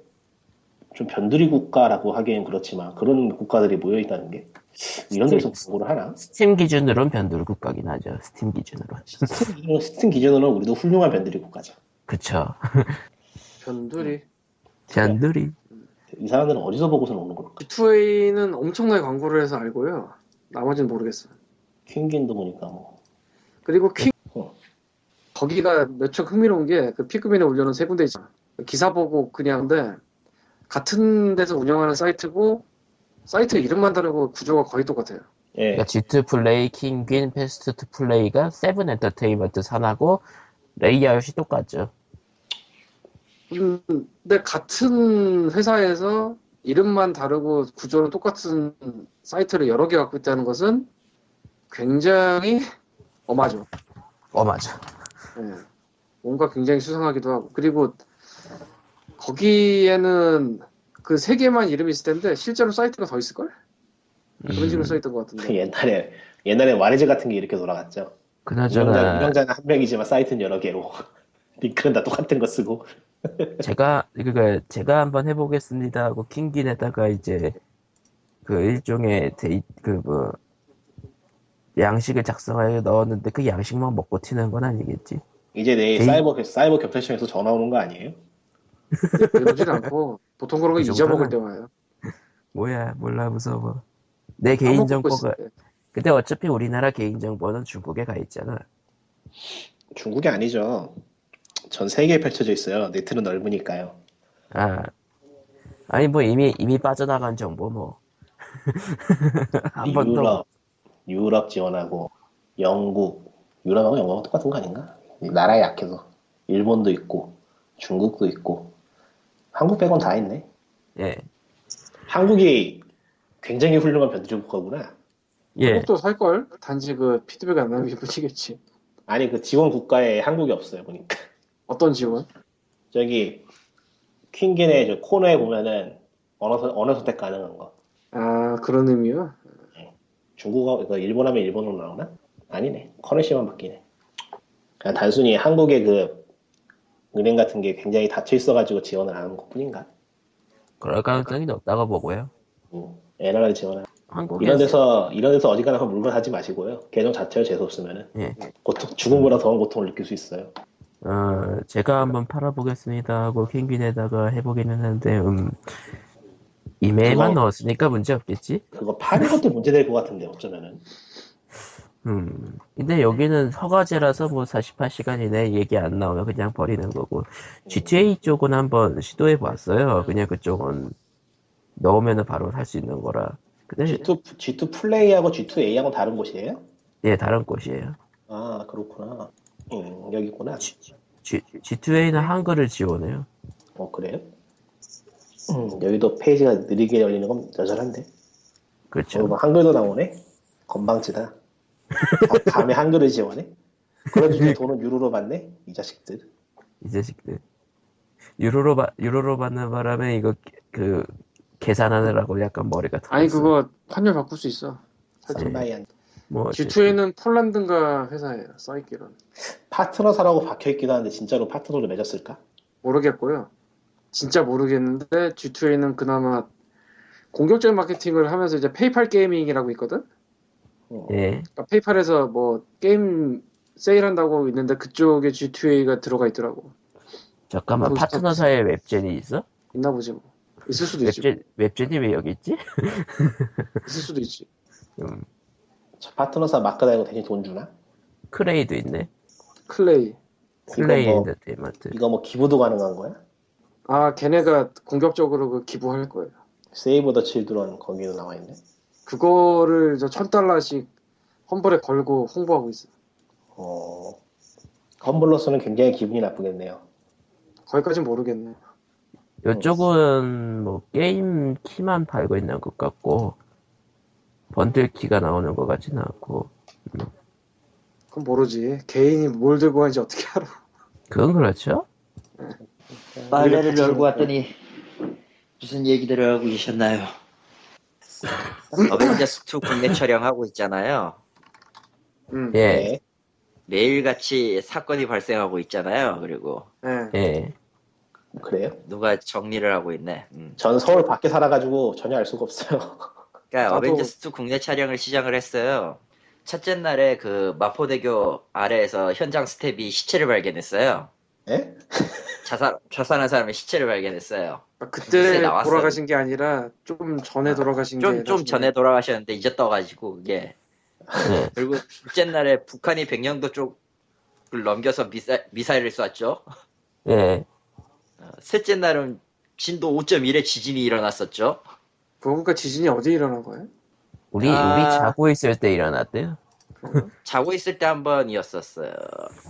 좀 변두리 국가라고 하기엔 그렇지만 그런 국가들이 모여 있다는 게 이런 데서 공부를 하나? 스팀 기준으로는 변두리 국가긴 하죠. 스팀 기준으로. 스팀 기준으로, 스팀 기준으로는 우리도 훌륭한 변두리 국가죠. 그쵸. 변두리. 변두리. 이 사람들은 어디서 보고서 오는 걸까? G2A는 엄청나게 광고를 해서 알고요. 나머지는 모르겠어. Kinguin도 보니까 뭐 그리고 킹 어. 거기가 무척 흥미로운 게 그 피크민에 올려놓은 세 군데 있잖아. 기사 보고 그냥 근데 같은 데서 운영하는 사이트고 사이트 이름만 다르고 구조가 거의 똑같아요. 예. 그러니까 G2Play, Kinguin, Fast2Play가 Seven Entertainment 산하고 레이아웃이 똑같죠. 음, 근데 같은 회사에서 이름만 다르고 구조는 똑같은 사이트를 여러 개 갖고 있다는 것은 굉장히 엄하죠. 어, 맞아. 예. 뭔가 굉장히 수상하기도 하고 그리고 거기에는 그 세 개만 이름이 있을 텐데 실제로 사이트가 더 있을 걸? 그런 식으로 음, 써있던 것 같은데 옛날에 옛날에 warez 같은 게 이렇게 돌아갔죠. 그나저나 운영자는 한 명이지만 사이트는 여러 개로 링크는 다 똑같은 거 쓰고 제가 그니까 제가 한번 해보겠습니다 하고 Kinguin에다가 이제 그 일종의 데이 그뭐 양식을 작성하여 넣었는데 그 양식만 먹고 튀는 건 아니겠지. 이제 내일 개인- 사이버 사이버 경찰청에서 전화 오는 거 아니에요? 그러진 않고 보통 그런 거 그 잊어먹을 때 와요. 뭐야 몰라 무서워. 내 개인 까먹고 있을 정보가 때. 근데 어차피 우리나라 개인 정보는 중국에 가 있잖아. 중국이 아니죠. 전 세계에 펼쳐져 있어요. 네트는 넓으니까요. 아 아니 뭐 이미 이미 빠져나간 정보 뭐 한 번 더. 유럽, 유럽 지원하고 영국, 유럽하고 영국하고 똑같은 거 아닌가? 나라에 약해서 일본도 있고 중국도 있고 한국 빼곤 다 있네. 예. 한국이 굉장히 훌륭한 변조국가구나. 예. 한국도 살걸? 단지 그 피드백 안 나는 게 문제겠지. 아니 그 지원 국가에 한국이 없어요 보니까. 어떤 지원? 저기 퀸겐의 저 코너에 보면은 언어 선- 언어 선택 가능한 거. 아 그런 의미요? 중국어 그 일본 하면 일본어로 나오나? 아니네. 커런시만 바뀌네. 그냥 단순히 한국의 그 은행 같은 게 굉장히 닫혀 있어가지고 지원을 안 하는 것뿐인가? 그럴 가능성이 높다고 보고요. 음, 지원을. 한국에 이런 데서 이런 데서 어지간한 건 물건 하지 마시고요. 계정 자체가 재수 없으면은 예. 고통 죽음보다 더한 고통을 느낄 수 있어요. 어, 제가 한번 팔아보겠습니다 하고 킹빈에다가 해보기는 하는데 음, 이메일만 그거- 넣었으니까 문제 없겠지? 그거 파는 것도 문제될 것 같은데 어쩌면은. 음. 근데 여기는 허가제라서 뭐 48시간 이내에 얘기 안 나오면 그냥 버리는 거고 GTA 쪽은 한번 시도해 봤어요. 그냥 그쪽은 넣으면은 바로 살 수 있는 거라. 근데 G2 G2 플레이하고 G2A하고 다른 곳이에요? 예 다른 곳이에요. 아 그렇구나. 음, 여기 있구나. G, G2A는 한글을 지원해요. 어 그래요? 음, 여기도 페이지가 느리게 열리는 건 여전한데. 그렇죠. 어, 뭐 한글도 나오네? 건방지다. 다- 다음에 한글을 지원해? 그런 중에 돈은 유로로 받네? 이 자식들. 이 자식들. 유로로 받 유로로 받는 바람에 이거 그 계산하느라고 약간 머리가 아니. 그거 환율 바꿀 수 있어. 천마이한. 뭐 G2에는 폴란드인가 회사예요. 써있기로는. 파트너사라고 박혀있기도 하는데 진짜로 파트너를 맺었을까? 모르겠고요. 진짜 모르겠는데 G2A는 그나마 공격적인 마케팅을 하면서 이제 PayPal Gaming이라고 있거든. 어, 예. 그러니까 PayPal에서 뭐 게임 세일한다고 있는데 그쪽에 G2A가 들어가 있더라고. 잠깐만 포스터 파트너사에 웹젠이 있어? 있나 보지 뭐. 있을 수도 있지. 웹젠 웹젠이 왜 여기 있지? 있을 수도 있지. 음, 저 파트너사 마크 달고 대신 돈 주나? 크레이도 있네. 클레이. 클레이 이거 뭐, 엔터테인먼트. 이거 뭐 기부도 가능한 거야? 아 걔네가 공격적으로 그 기부할 거예요. Save the Children 거기도 나와 있네. 그거를 저 천 달러씩 Humble에 걸고 홍보하고 있어. 어, 컴블러스는 굉장히 기분이 나쁘겠네요. 거기까진 모르겠네. 이쪽은 뭐 게임 키만 팔고 있는 것 같고 번들 키가 나오는 것 같지는 않고 그건 모르지. 개인이 뭘 들고 가는지 어떻게 알아. 그건 그렇죠. 빨래를 열고 왔더니 무슨 얘기들을 하고 계셨나요? 어벤져스 2 국내 촬영하고 있잖아요. 음. 예, 네. 매일같이 사건이 발생하고 있잖아요. 그리고 예. 예. 그래요? 누가 정리를 하고 있네. 음. 전 서울 밖에 살아가지고 전혀 알 수가 없어요. 그러니까 나도- 어벤져스 2 국내 촬영을 시작을 했어요. 첫째 날에 그 마포대교 아래에서 현장 스텝이 시체를 발견했어요. 예? 자살, 자살한 사람의 시체를 발견했어요. 아, 그때. 돌아가신 게 아니라 좀 전에 돌아가신 게 좀, 좀 나중에- 전에 돌아가셨는데 이제 떠가지고 예. 그리고 둘째 날에 북한이 백령도 쪽을 넘겨서 미사, 미사일을 쐈죠. 예. 어, 셋째 날은 진도 5.1의 지진이 일어났었죠. 그러니까 지진이 어디 일어난 거예요? 우리 아. 우리 자고 있을 때 일어났대요. 자고 있을 때 한 번이었었어요.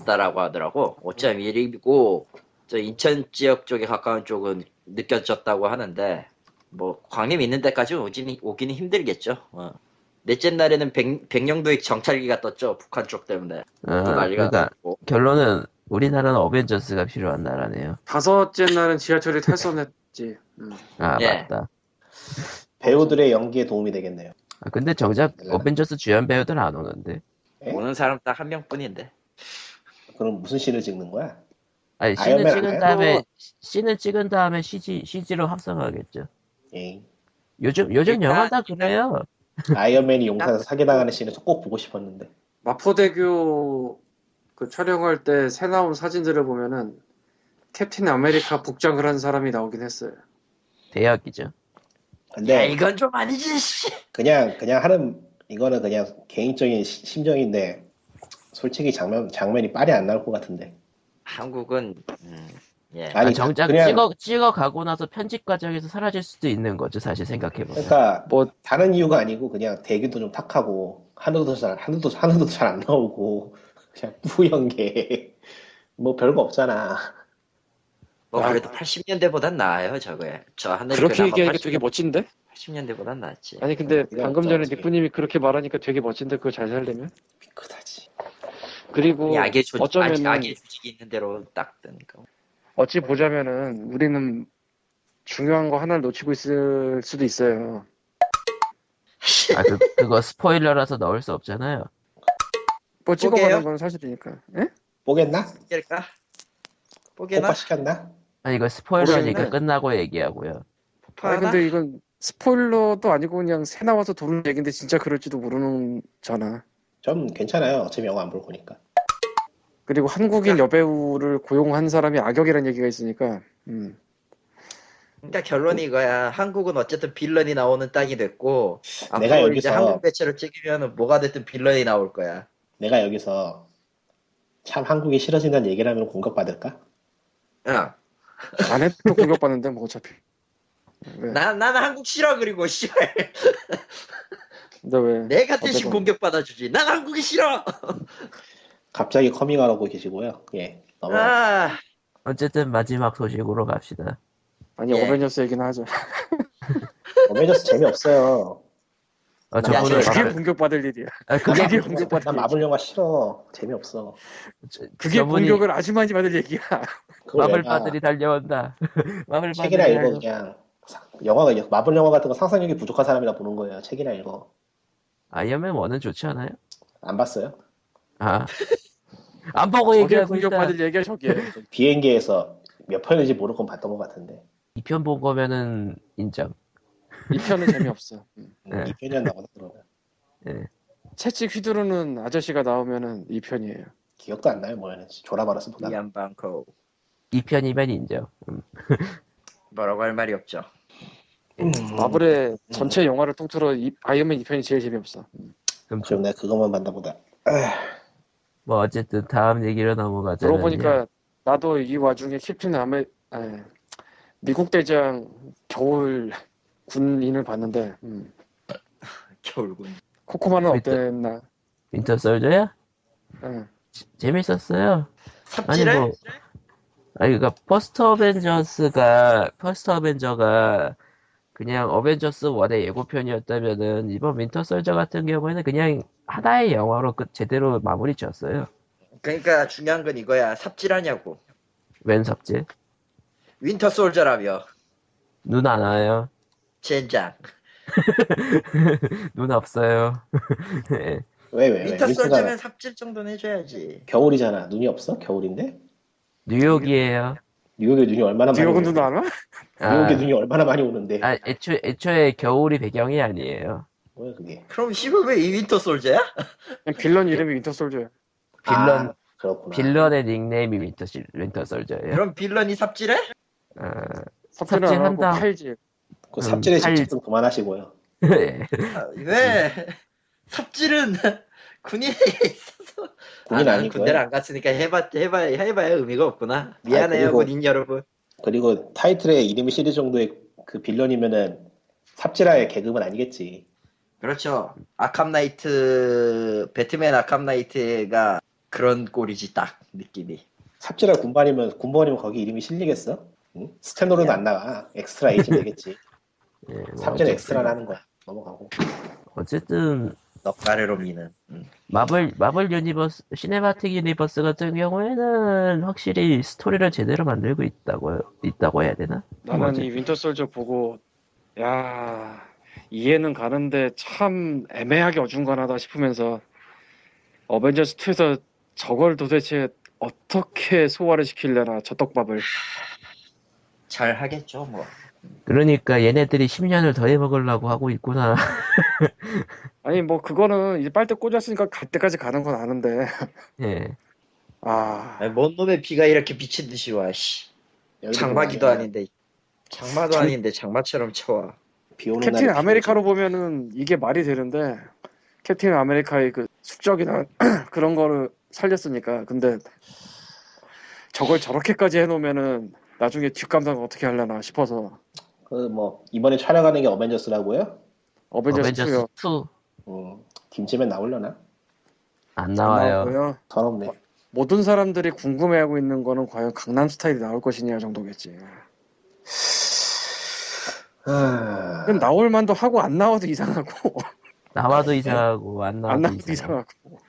다라고 하더라고. 5.1이고 저 인천 지역 쪽에 가까운 쪽은 느껴졌다고 하는데 뭐 광림 있는 데까지 오기는, 오기는 힘들겠죠. 어. 넷째 날에는 백, 백령도의 정찰기가 떴죠. 북한 쪽 때문에. 난리가 그러니까 났고. 결론은 우리나라는 어벤져스가 필요한 나라네요. 다섯째 날은 지하철이 탈선했지. 음. 아 예. 맞다. 배우들의 연기에 도움이 되겠네요. 아, 근데 정작 대단하네. 어벤져스 주연 배우들 안 오는데. 예? 오는 사람 딱 한 명뿐인데. 그럼 무슨 씬을 찍는 거야? 아니 씬을 찍은 아니야? 다음에 씬을 찍은 다음에 CG CG로 합성하겠죠. 예. 요즘 요즘 일단- 영화 다 그래요. 아이언맨이 용산에서 사기당하는 씬을 꼭 보고 싶었는데. 마포대교 그 촬영할 때 새 나온 사진들을 보면은 캡틴 아메리카 복장을 한 사람이 나오긴 했어요. 대역이죠. 야, 근데 이건 좀 아니지, 씨. 그냥 그냥 하는 이거는 그냥 개인적인 시- 심정인데 솔직히 장면 장면이 빨리 안 나올 것 같은데. 한국은, 음, 예. 아니, 아, 정작 그냥- 찍어 찍어 가고 나서 편집 과정에서 사라질 수도 있는 거죠. 사실 생각해 보면. 그러니까 뭐 다른 이유가 아니고 그냥 대기도 좀 탁하고 하늘도 잘 하늘도 하늘도 잘 안 나오고 그냥 뿌연 게 뭐 별거 없잖아. 뭐 아. 그래도 80년대보단 나아요 저거에. 저 하늘이 그렇게 얘기하니까 80 되게 멋진데? 80년대보단 낫지. 아니 근데 이건 방금 전에. 니꾸님이 그렇게 말하니까 되게 멋진데 그거 잘 살려면? 그다지. 그리고 악의 조직, 어쩌면은 악의 조직이 있는 대로 딱 뜨니까. 어찌 보자면은 우리는 중요한 거 하나를 놓치고 있을 수도 있어요. 아, 그, 그거 스포일러라서 넣을 수 없잖아요. 뭐 찍어가는 뽀개요? 건 사실이니까. 예? 뽀겠나? 깰까? 뽀개나? 폭파 시켰나? 아니 이거 스포일러니까. 끝나고 얘기하고요. 폭파하나? 근데 이건 스포일러도 아니고 그냥 새 나와서 도는 얘기인데 진짜 그럴지도 모르는 잖아. 좀 괜찮아요. 어차피 영화 안 볼 거니까. 그리고 한국인 여배우를 고용한 사람이 악역이라는 얘기가 있으니까. 음. 그러니까 결론이 이거야. 한국은 어쨌든 빌런이 나오는 땅이 됐고 내가 앞으로 이제 여기서- 한국 배치를 찍으면 뭐가 됐든 빌런이 나올 거야. 내가 여기서 참 한국이 싫어진다는 얘기를 하면 공격받을까? 응. 안 해도 공격받는데 뭐 어차피. 왜? 나 나는 한국 싫어 그리고 씨발 근데 왜? 내가 대신 어쨌든. 공격 받아주지. 난 한국이 싫어. 갑자기 커밍아웃하고 계시고요. 예. 넘어가. 아, 어쨌든 마지막 소식으로 갑시다. 아니 예. 어벤져스 얘기나 하자. 어벤져스 재미없어요. 어, 야, 저분은 야, 그게 마블, 공격받을 일이야. 아, 그게 그게 난 공격받을 마블 영화 싫어. 재미없어. 저- 그게 저분이 공격을 아주 많이 받을 얘기야. 마블? 바들이 달려온다. 마블 책이나 읽어 달려. 그냥. 사- 영화가 마블 영화 같은 거 상상력이 부족한 사람이라 보는 거예요. 책이나 읽어. 아이언맨 1은 좋지 않아요? 안 봤어요? 아. 안 보고 얘기하고. 공격받을 얘기야 저게. 비행기에서 몇 편인지 모르고 건 봤던 것 같은데. 2편 본 거면은 인정. 이 편은 재미없어. 음. 네. 이 편이었나 보다 그러면. 채찍 휘두르는 아저씨가 나오면은 이 편이에요. 기억도 안 나요 뭐였는지. 졸아버렸어 보다. 이안 방코 2편이면 인정. 음. 뭐라고 할 말이 없죠. 마블의 전체 영화를 통틀어 이, 아이언맨 2편이 제일 재미없어. 그럼 그럼 내가 그것만 봤나 보다. 뭐 어쨌든 다음 얘기로 넘어가자. 그러고 보니까 나도 이 와중에 캡틴 아메 아니, 미국 대장 겨울 군인을 봤는데 음. 겨울군. 코코마는 어땠나? 윈터 솔저야? 응. 재밌었어요. 아니 삽질해? 뭐 아니 그니까 First Avengers가 First Avenger가 그냥 어벤져스 1의 예고편이었다면은 이번 Winter Soldier 같은 경우에는 그냥 하나의 영화로 끝 제대로 마무리 지었어요. 그러니까 중요한 건 이거야. 삽질하냐고. 웬 삽질? Winter Soldier라며. 눈 안 와요. 젠장. 눈 없어요. 예. 왜 왜? 왜? winter winter가 soldier면 삽질 정도는 해줘야지. 겨울이잖아. 눈이 없어? 겨울인데? 뉴욕이에요. 뉴욕에 눈이 얼마나 많이? 누나 알아? 아, 뉴욕에 눈이 얼마나 많이 오는데? 아, 애초, 애초에 겨울이 배경이 아니에요. 뭐야 그게? 그럼 씨발 왜 이 윈터 솔저야? 그냥 빌런 이름이 Winter 솔저야. 빌런, 아, 그렇구나. 빌런의 닉네임이 Winter, 실- Winter Soldier예요. 그럼 빌런이 삽질해? 하고 삽질한다. 팔질. 그 음, 삽질의 팔- 집착 좀 그만하시고요. 예. 아, 왜? 삽질은 군인에 있어서. 군인 아, 난 아니고요. 군대를 안 갔으니까 해봐, 해봐, 해봐야 의미가 없구나. 미안해요, 그리고- 군인 여러분. 그리고 타이틀에 이름이 실릴 정도의 그 빌런이면은 삽질할 계급은 아니겠지. 그렇죠. 아캄 나이트, 배트맨 아캄 나이트가 그런 꼴이지, 딱, 느낌이. 삽질할 군번이면 군번이면 거기 이름이 실리겠어? 응? 스탠으로는 안 나가. 엑스트라 A지 되겠지. 예, 뭐 삽질 하는 거야. 넘어가고. 어쨌든, 넉가래로 미는. 음. 마블, 마블 Universe, Cinematic Universe 같은 경우에는 확실히 스토리를 제대로 만들고 있다고, 있다고 해야 되나? 나는? 이 Winter Soldier 보고 야 이해는 가는데 참 애매하게 어중간하다 싶으면서 어벤져스 2에서 저걸 도대체 어떻게 소화를 시키려나 저 떡밥을 잘 하겠죠, 뭐. 그러니까 얘네들이 10년을 더 해먹으려고 하고 있구나. 아니 뭐 그거는 이제 빨대 꽂았으니까 갈 때까지 가는 건 아는데 예. 아 아니, 뭔 놈의 비가 이렇게 미친 듯이 와, 씨. 장마기도 아닌데. 장마도 장- 아닌데 장마처럼 쳐와. 비 오는 캡틴 아메리카로. 보면은 이게 말이 되는데 캡틴 아메리카의 그 숙적이나 그런 거를 살렸으니까 근데 저걸 저렇게까지 해놓으면은 나중에 뒷감당 어떻게 하려나 싶어서 그 뭐 이번에 촬영하는 게 어벤져스라고요? 어벤져스 어벤져스 2요 2 음, 김치맨 나오려나? 안 나와요. 더럽네. 모든 사람들이 궁금해하고 있는 거는 과연 강남 스타일이 나올 것이냐 정도겠지. 아, 그럼 나올 만도 하고 안 나와도 이상하고 나와도 이상하고 안 나와도, 안 나와도 이상하고. 이상하고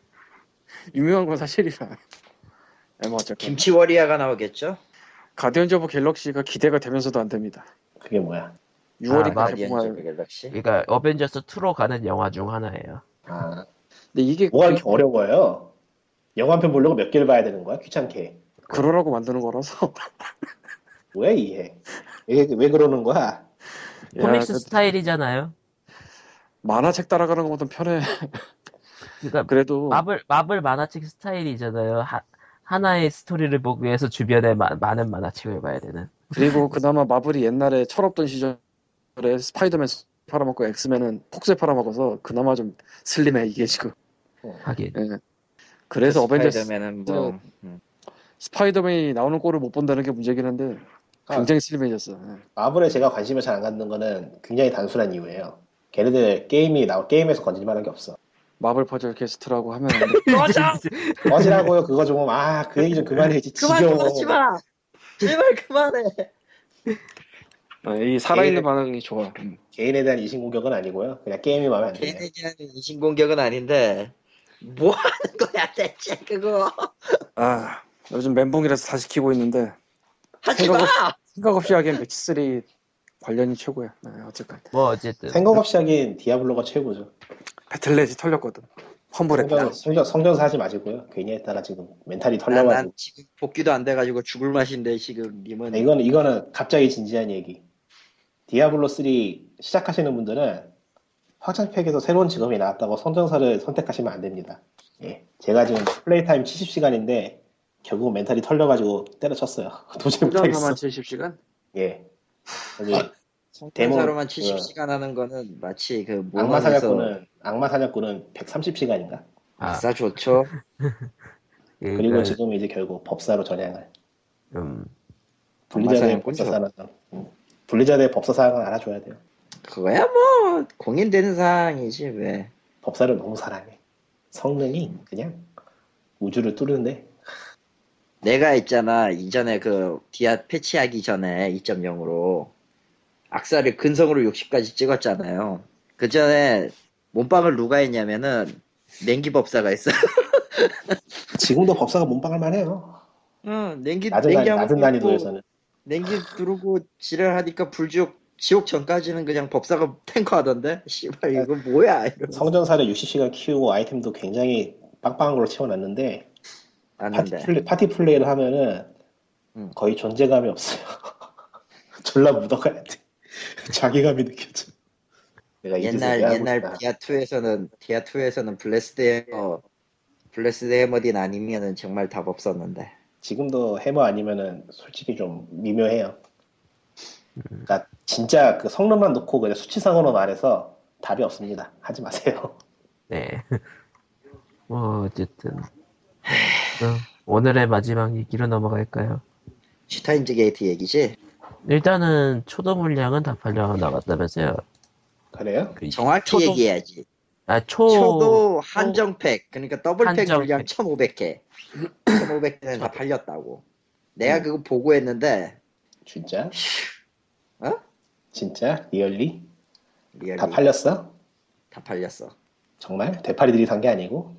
유명한 건 사실이라. 네, 뭐 어쨌건 김치 Warrior가 나오겠죠? Guardians of Galaxy가 기대가 되면서도 안 됩니다. 그게 뭐야? 6월인가 아, 개봉할. Galaxy. 그러니까 어벤져스 2로 가는 영화 중 하나예요. 아, 근데 이게 뭐가 이렇게 어려워요? 영화 한 편 보려고 몇 개를 봐야 되는 거야? 귀찮게. 그러라고 만드는 거라서. 왜 이해? 왜, 왜 그러는 거야? 코믹스 그 스타일이잖아요. 만화책 따라가는 것보다 편해. 그러니까 그래도 마블 마블 만화책 스타일이잖아요. 하, 하나의 스토리를 보기 위해서 주변에 마- 많은 만화책을 봐야 되는. 그리고 그나마 마블이 옛날에 철없던 시절에 스파이더맨 팔아먹고 엑스맨은 폭스에 팔아먹어서 그나마 좀 슬림해 이게 지금. 하긴. 예. 그래서 어벤져스 스파이더맨은 뭐 음. 스파이더맨이 나오는 꼴을 못 본다는 게 문제긴 한데 아. 굉장히 슬림해졌어. 예. 마블에 제가 관심을 잘 안 갖는 거는 굉장히 단순한 이유예요. 걔네들 게임이 나올 게임에서 건질 만한 게 없어. 마블 퍼즐 캐스트라고 하면 안 돼. 꺼져! 꺼지라고요 그거 좀 아 그 얘기 좀 그만해야지 그만 지겨워. 좀 하지 마! 제발 그만해! 어, 이 살아있는 예. 반응이 좋아. 음. 개인에 대한 인신공격은 아니고요. 그냥 게임이 마음에 안 드네요. 개인에게는 인신공격은 아닌데 뭐 하는 거야 대체 그거 아 요즘 멘붕이라서 다시 키고 있는데 하지 마! 생각 없이 하기엔 매치 3 관련이 최고야. 네, 어쨌건 뭐 어쨌든 생각 없이 하긴 디아블로가 최고죠. 배틀넷이 털렸거든. Humble했다. 성전, 성전, 성전사 하지 마시고요. 괜히 했다가 지금 멘탈이 난, 털려가지고. 난 지금 복귀도 안 돼가지고 죽을 맛인데 지금 님은 네, 이거는, 이거는 갑자기 진지한 얘기. 디아블로 3 시작하시는 분들은 확장팩에서 새로운 직업이 나왔다고 성전사를 선택하시면 안 됩니다. 예. 제가 지금 play time 70시간인데 결국 멘탈이 털려가지고 때려쳤어요. 도저히 못하겠어. 혼자만 70시간? 예. 성전사로만 데모, 70시간 하는 거는 마치 그 악마 사냥꾼은 악마 사냥꾼은 130시간인가? 아, 아싸 좋죠 그리고 그러니까, 지금 이제 결국 법사로 전향을. 음, 블리자드의 사냥꾼 법사사는 음. 블리자드의 법사 사랑을 알아줘야 돼요. 그거야 뭐 공인되는 사항이지 왜 법사를 너무 사랑해. 성능이 그냥 우주를 뚫는데 내가 있잖아 이전에 그 디아 패치하기 전에 2.0으로 악사를 근성으로 60까지 찍었잖아요 그 전에 몸빵을 누가 했냐면은 냉기 법사가 했어 지금도 법사가 몸빵할 만해요. 응 냉기 낮은, 냉기 난, 낮은 난이도에서는. 냉기 두르고 지랄하니까 불지옥 지옥 전까지는 그냥 법사가 탱커 하던데 씨발 이거 뭐야 이러면서 성전사를 60시간 키우고 아이템도 굉장히 빵빵한 걸로 채워놨는데 파티, 플레이, 파티 플레이를 하면은 음. 거의 존재감이 없어요. 졸라 묻어가야 돼. 자괴감이 느껴져. 내가 옛날 옛날. 디아 2에서는 디아 2에서는 Blessed Hammer Blessed 해머딘 아니면은 정말 답 없었는데 지금도 해머 아니면은 솔직히 좀 미묘해요. 그러니까 진짜 그 성능만 놓고 그냥 수치상으로 말해서 답이 없습니다. 하지 마세요. 네. 뭐 어쨌든 어, 오늘의 마지막 얘기로 넘어갈까요? 슈타인즈 게이트 얘기지 일단은 초도 물량은 다 팔려 나갔다면서요. 그래요? 그 정확히 초도- 얘기해야지 아 초. 초도 한정팩 그러니까 더블팩 한정팩. 물량 1500개 1500개는 다 팔렸다고 내가 음. 그거 보고 했는데 진짜? 어? 진짜? 리얼리? 리얼리 다 팔렸어? 다 팔렸어 정말? 대파리들이 산 게 아니고?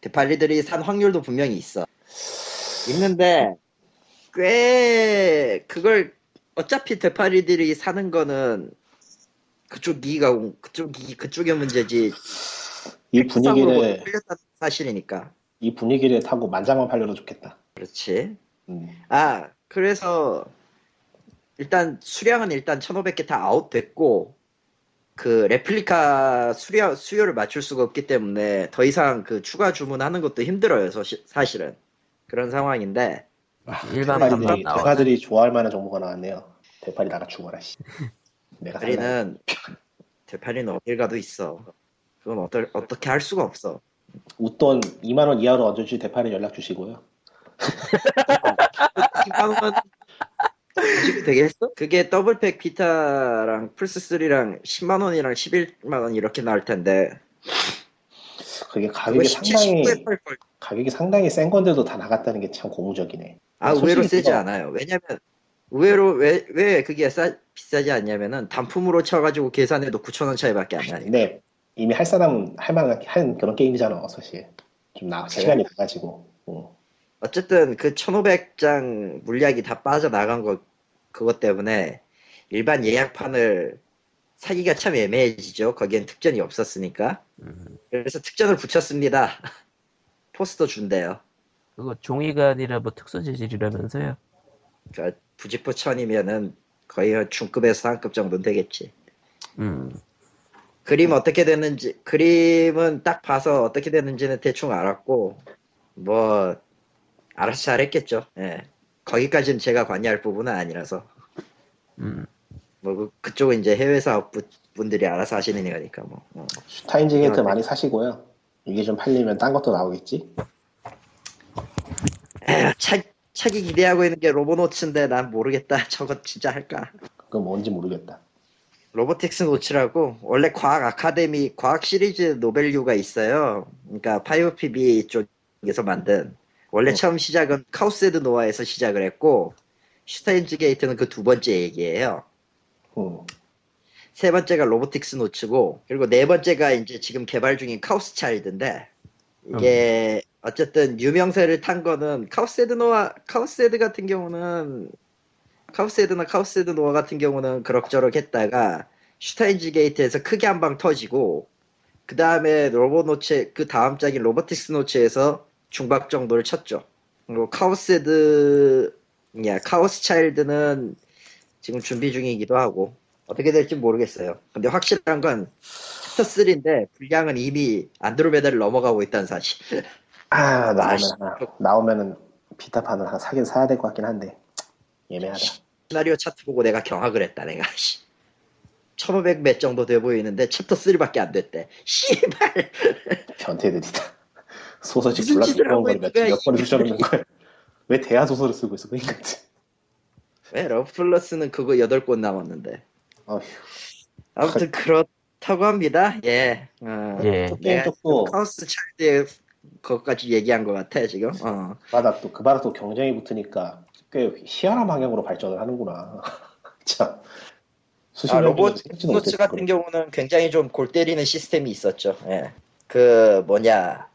대팔리들이 산 확률도 분명히 있어. 있는데 꽤 그걸 어차피 대팔리들이 사는 거는 그쪽 기가 그쪽 기 그쪽의 문제지. 이 분위기를 팔렸다는 사실이니까. 이 분위기를 타고 만장만 팔려도 좋겠다. 그렇지. 음. 아 그래서 일단 수량은 일단 1,500개 다 아웃됐고 그 레플리카 수량 수요를 맞출 수가 없기 때문에 더 이상 그 추가 주문하는 것도 힘들어요. 서시- 사실은 그런 상황인데 판만 나와. 대파들이 좋아할 만한 정보가 나왔네요. 대파리 나가 죽어라 씨. 내가. 대파리는 대파리는 어딜 가도 있어. 그건 어떨, 어떻게 할 수가 없어. 웃돈 2만 원 이하로 얹어주시 되팔이 연락 주시고요. 2만 원 지금 되겠어? 그게 더블팩 비타랑 플스3랑 10만원이랑 11만원 이렇게 나올 텐데. 그게 가격이 17, 상당히 19에 팔걸. 가격이 상당히 센 건데도 다 나갔다는 게 참 고무적이네. 아, 솔직히 의외로 세지 그거- 않아요. 왜냐면, 의외로 왜, 왜 그게 싸, 비싸지 않냐면은 단품으로 쳐가지고 계산해도 9천원 차이밖에 안 나요. 근데 이미 할 사람 할 만한 한 그런 게임이잖아 사실. 좀 나, 시간이 가가지고. 응. 어쨌든 그 1500장 물약이 다 빠져나간 거, 그것 때문에 일반 예약판을 사기가 참 애매해지죠. 거기엔 특전이 없었으니까. 음, 그래서 특전을 붙였습니다. 포스터 준대요. 그거 종이가 아니라 뭐 특수 재질이라면서요? 그러니까 부지포 천이면은 거의 한 중급에서 상급 정도는 되겠지. 음, 그림 어떻게 됐는지, 그림은 딱 봐서 어떻게 됐는지는 대충 알았고, 뭐, 알아서 잘했겠죠. 예. 거기까지는 제가 관여할 부분은 아니라서. 음. 뭐, 그- 그쪽은 이제 해외 사업 부- 분들이 알아서 하시는 거니까, 뭐. 어. 슈타인즈 게이트 이런 많이 사시고요. 이게 좀 팔리면 딴 것도 나오겠지. 에휴, 차, 차기 기대하고 있는 게 로보노츠인데 난 모르겠다. 저거 진짜 할까? 그건 뭔지 모르겠다. 로보틱스 노츠라고 원래 과학 아카데미 과학 시리즈 노벨류가 있어요. 그러니까 5PB 쪽에서 만든 원래 어. 처음 시작은 카오스 헤드 노아에서 시작을 했고 슈타인즈 게이트는 그 두 번째 얘기예요. 음. 세 번째가 로보틱스 노츠고 그리고 네 번째가 이제 지금 개발 중인 카오스 차일드인데 이게 어 쨌든 유명세를 탄 거는 카오스 헤드 노아 카오스 헤드 같은 경우는 카오스 헤드나 카오스 헤드 노아 같은 경우는 그럭저럭 했다가 슈타인즈 게이트에서 크게 한 방 터지고 그 다음에 로보노츠 그 다음 작인 로보틱스 노츠에서 중박 정도를 쳤죠. 그리고 카오스 헤드 야 카오스 차일드는 지금 준비 중이기도 하고 어떻게 될지 모르겠어요. 근데 확실한 건 챕터 3인데 분량은 이미 안드로메다를 넘어가고 있다는 사실. 아 나오면. 하나 나오면은 비타판을 하나 사긴 사야 될 것 같긴 한데 애매하다. 시나리오 차트 보고 내가 경악을 했다 내가. 1500 몇 정도 돼 보이는데 챕터 3밖에 안 됐대. 씨발. 변태들이다. 무슨 졸라 두꺼운 하고 걸 있는 몇, 거야, 몇 번을 이 수정하는 거야. 왜 대하 소설을 쓰고 있어 그 인간들. 왜 러브 플러스는 그거 8권 남았는데. 어휴. 아무튼 그렇다고 합니다. 예. 어, 예. 내가 쪽도 카우스 차일드의 그것까지 얘기한 것 같아 지금. 어. 바닥 또그 바닥 또 경쟁이 붙으니까 꽤 희한한 방향으로 발전을 하는구나. 참. 아, 년 로봇 못했을 같은 거로. 경우는 굉장히 좀 골 때리는 시스템이 있었죠. 예. 그 뭐냐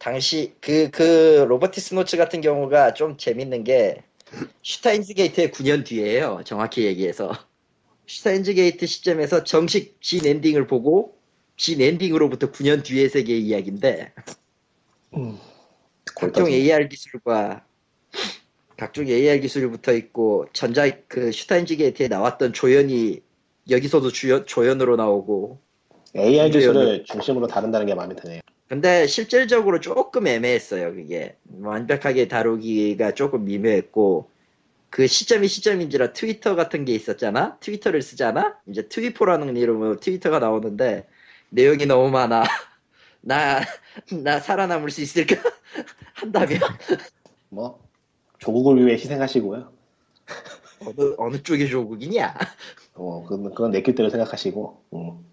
당시 그 그 로버티 스 노츠 같은 경우가 좀 재밌는 게 슈타인즈 게이트의 9년 뒤에요. 정확히 얘기해서 슈타인즈 게이트 시점에서 정식 진 엔딩을 보고 진 엔딩으로부터 9년 뒤의 세계의 이야기인데 음. 각종 골 AR 기술과 각종 AR 기술이 붙어 있고 전자 그 슈타인즈 게이트에 나왔던 조연이 여기서도 주연, 조연으로 나오고 AR 기술을 중심으로 다룬다는 게 마음에 드네요. 근데 실질적으로 조금 애매했어요 그게. 완벽하게 다루기가 조금 미묘했고 그 시점이 시점인지라 트위터 같은 게 있었잖아? 트위터를 쓰잖아? 이제 트위포라는 이름으로 트위터가 나오는데 내용이 너무 많아. 나 나 살아남을 수 있을까? 한다면? 뭐 조국을 위해 희생하시고요. 어느 어느 쪽의 조국이냐? 어, 그건, 그건 내 길대로 생각하시고. 음.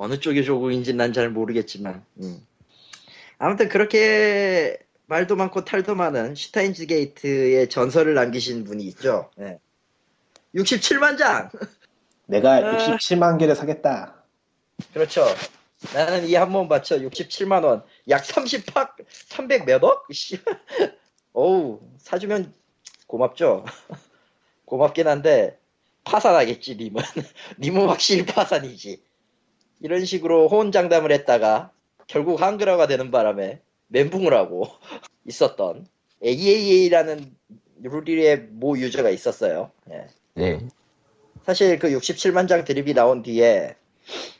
어느 쪽의 조국인지 난 잘 모르겠지만 음. 아무튼 그렇게 말도 많고 탈도 많은 슈타인즈 게이트의 전설을 남기신 분이 있죠. 예. 67만 장. 내가 아. 67만 개를 사겠다. 그렇죠. 나는 이 한 번 바쳐 67만 원. 약 30팍 300 몇억? 씨. 어우 사주면 고맙죠. 고맙긴 한데 파산하겠지 님은. 님은 확실히 파산이지. 이런 식으로 호언장담을 했다가 결국 한글화가 되는 바람에 멘붕을 하고 있었던 AAA라는 룰리의 모 유저가 있었어요. 예. 네. 사실 그 67만 장 드립이 나온 뒤에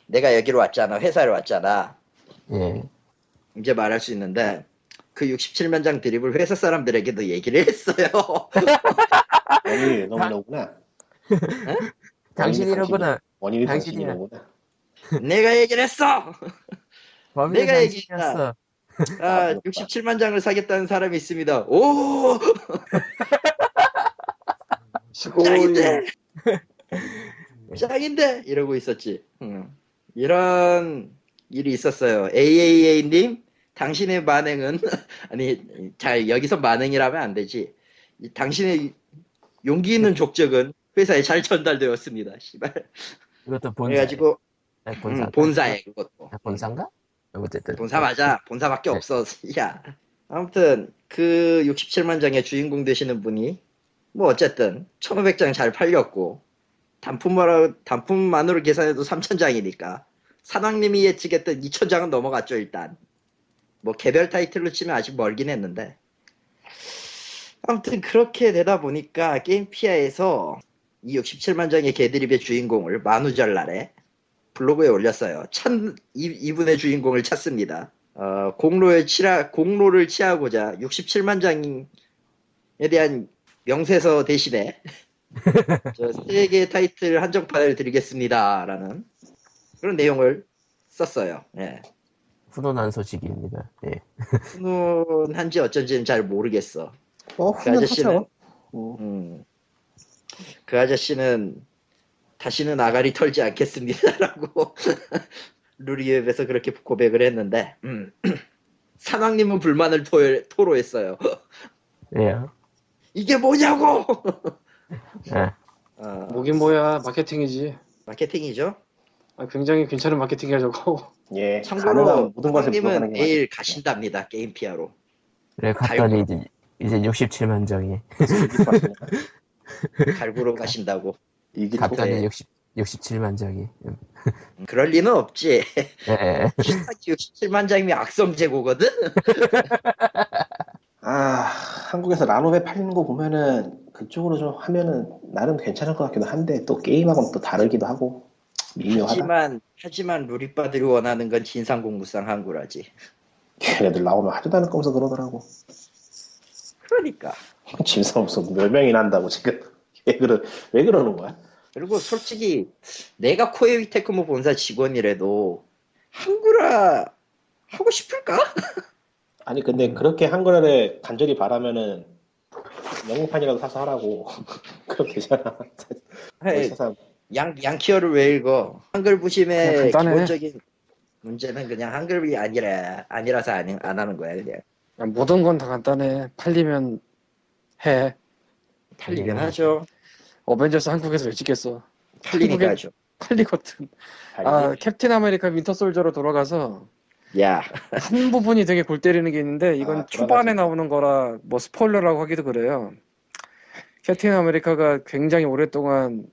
내가 여기로 왔잖아. 회사를 왔잖아. 예. 이제 말할 수 있는데 그 67만 장 드립을 회사 사람들에게도 얘기를 했어요. 원인이 너무 너구나. 당신이라구나. 원인이. 당신이로구나. 내가 얘기를 했어. 내가 당신이었어. 아, 부럽다. 67만 장을 사겠다는 사람이 있습니다. 오! 짱인데 짱인데 이러고 있었지. 응. 이런 일이 있었어요. AAA님 당신의 만행은 아니 잘 여기서 만행이라면 안 되지. 이 당신의 용기 있는 족적은 회사에 잘 전달되었습니다. 씨발. 이것도 본사. 그래가지고 아, 음, 본사. 본사에 그것도. 아, 본사인가? 어쨌든. 본사 맞아. 본사밖에 네. 없어. 야. 아무튼 그 67만 장의 주인공 되시는 분이 뭐 어쨌든 1,500장 잘 팔렸고 단품으로 단품만으로 계산해도 3,000장이니까 사장님이 예측했던 2,000장은 넘어갔죠 일단. 뭐 개별 타이틀로 치면 아직 멀긴 했는데 아무튼 그렇게 되다 보니까 게임피아에서 이 67만 장의 개드립의 주인공을 만우절날에 블로그에 올렸어요. 찬 이, 이분의 주인공을 찾습니다. 어, 공로를 치라 공로를 취하고자 67만 장에 대한 명세서 대신에 저세 개의 타이틀 한정판을 드리겠습니다라는 그런 내용을 썼어요. 예. 훈훈한 소식입니다. 예. 훈훈한지 어쩐지는 잘 모르겠어. 어, 그 아저씨는. 음, 그 아저씨는 다시는 아가리 털지 않겠습니다라고 루리웹에서 그렇게 고백을 했는데 음. 산왕님은 불만을 토, 토로했어요. 왜요? 이게 뭐냐고! 예. 어, 뭐긴 뭐야 마케팅이지. 마케팅이죠. 아, 굉장히 괜찮은 마케팅이야 저거. 예, 참고로 모든 것을 게 내일 가신답니다. 게임 피아로. 그래, 갔더니 이제, 이제 67만 정이. 갈구로 가신다고. 이게 갔더니 네. 60, 67만 정이. 음. 그럴 리는 없지. 예, 예. 67만 장이면 악성 재고거든? 아 한국에서 라노베 팔리는 거 보면은 그쪽으로 좀 하면은 나름 괜찮을 것 같기도 한데 또 게임하고는 또 다르기도 하고 미묘하다. 하지만, 하지만 루리빠들이 원하는 건 진삼국무쌍 한글화지. 걔네들 나오면 하지도 않을 거면서 그러더라고. 그러니까. 짐승 없어 몇 명이나 한다고 지금 왜 그러 왜 그러는 거야? 그리고 솔직히 내가 코에이 테크모 본사 직원이라도 한구라 하고 싶을까? 아니 근데 그렇게 한글화를 간절히 바라면은 영문판이라도 사서 하라고 그럼 되잖아. 세상 양, 양키어를 왜 읽어? 한글 부심의. 기본적인 문제는 그냥 한글이 아니라, 아니라서 안, 안 하는 거야, 그냥. 야, 모든 건 다 간단해. 팔리면 해. 팔리면 음. 하죠. 어벤져스 한국에서 왜 찍겠어? 팔리니까 하죠. 팔리거든. 아 캡틴 아메리카 윈터 솔저로 돌아가서 야, 한 부분이 되게 골 때리는 게 있는데 이건 아, 초반에. 나오는 거라 뭐 스포일러라고 하기도 그래요. 캡틴 아메리카가 굉장히 오랫동안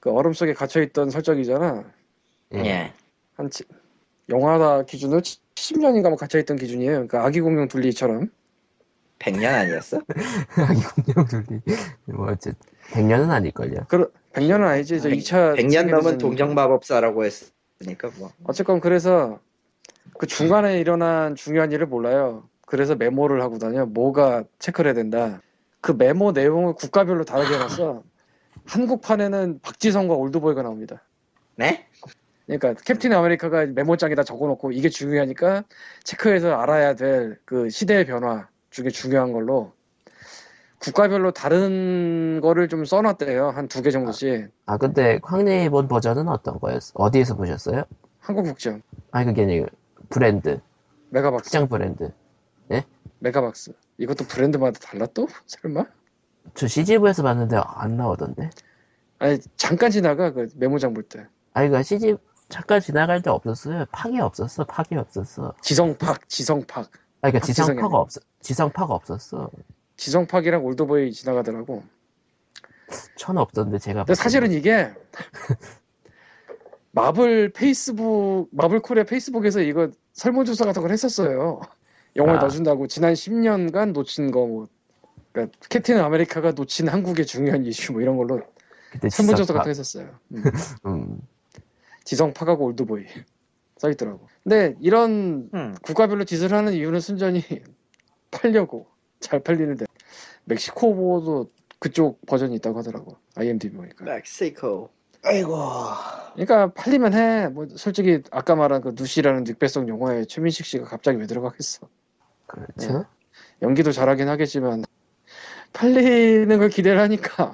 그 얼음 속에 갇혀 있던 설정이잖아. 예. 예. 한 치- 영화다 기준으로 70년인가 뭐 갇혀 있던 기준이에요. 그러니까 아기 공룡 둘리처럼. 100년 아니었어? 아기 공룡 둘리. 뭐, 어쨌든. 100년은 아닐걸요. 그 100년은 아니지. 저 백- 2차 100년 넘은 동정마법사라고 했으니까 뭐. 어쨌건 그래서 그 중간에 일어난 중요한 일을 몰라요. 그래서 메모를 하고 다녀. 뭐가 체크를 해야 된다. 그 메모 내용을 국가별로 다르게 해놨어. 한국판에는 박지성과 올드보이가 나옵니다. 네? 그러니까 캡틴 아메리카가 메모장에다 적어놓고 이게 중요하니까 체크해서 알아야 될 그 시대의 변화 중에 중요한 걸로 국가별로 다른 거를 좀 써놨대요. 한 두 개 정도씩. 아, 근데 황리 본 버전은 어떤 거였어? 어디에서 보셨어요? 한국 극장, 아니, 그게 아니고, 브랜드. 메가박스, 특정 브랜드. 메가박스. 이것도 브랜드마다 달라 또? 설마? 저 CGV에서 봤는데 안 나오던데? 아니 잠깐 지나가 그 메모장 볼 때. 아니, 그 CG 잠깐 지나갈 때 없었어요. 팍이 없었어. 팍이 없었어. 지성팍, 지성팍, 그러니까 박지성이 지성파가 없어. 지성파가 없었어. 지성팍이랑 올드보이 지나가더라고. 전 없던데, 제가. 근데 사실은 이게 마블 페이스북, 마블 코리아 페이스북에서 이거 설문조사 같은 걸 했었어요. 영화에 아. 넣어준다고 지난 10년간 놓친 거 뭐. 그러니까 캡틴 아메리카가 놓친 한국의 중요한 이슈 뭐 이런 걸로 설문조사. 같은 거 했었어요. 음. 음. 지성팍하고 올드보이 써있더라고. 근데 이런 음. 국가별로 짓을 하는 이유는 순전히 팔려고 잘 팔리는데 멕시코도 그쪽 버전이 있다고 하더라고 IMDb 보니까 멕시코. 아이고 그러니까 팔리면 해 뭐 솔직히 아까 말한 그 누시라는 늑배성 영화에 최민식 씨가 갑자기 왜 들어가겠어 그렇죠. 연기도 잘하긴 하겠지만 팔리는 걸 기대를 하니까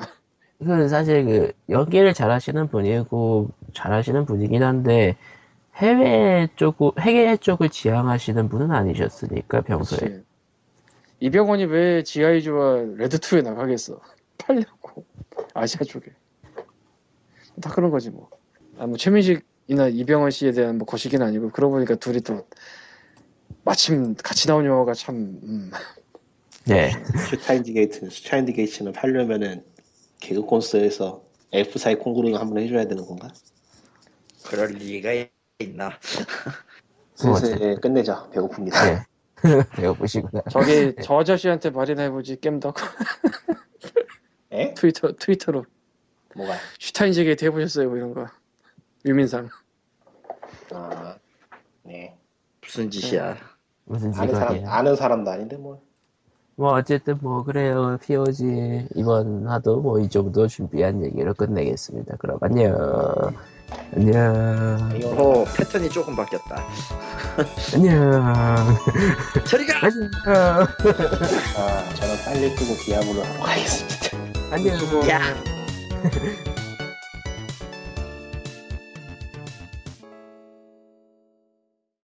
그 사실 그 연기를 잘하시는 분이고 잘하시는 분이긴 한데 해외 쪽 해외 쪽을 지향하시는 분은 아니셨으니까 평소에 그치. 이병헌이 왜 GI조와 레드2에 나가겠어? 팔려고 아시아 쪽에 다 그런 거지 뭐. 아, 뭐 최민식이나 이병헌 씨에 대한 뭐 거시기는 아니고 그러고 보니까 둘이 또 마침 같이 나온 영화가 참 음. 네 슈타인디 게이트는 슈타인디 게이츠는 팔려면은 개그 콘서트에서 F4의 콩구르가 한번 해줘야 되는 건가? 그럴 리가 있나? 슬슬 끝내자. 배고픕니다. 네. 배워보시구나 저기 저 아저씨한테 말이나 해보지 겜덕 에? 트위터 트위터로 뭐가? 슈타인즈게이트 해보셨어요 뭐 이런 거 유민상 아, 네. 무슨 짓이야? 무슨 아는 사람 아는 사람도 아닌데 뭐. 뭐 어쨌든 뭐 그래요 POG 이번 화도 뭐 이 정도 준비한 얘기로 끝내겠습니다 그럼 안녕 안녕 이거 오 패턴이 조금 바뀌었다. 안녕 저리가! 안녕 아 저는 빨리 끄고 디아블로 하러 가겠습니다. 안녕 야!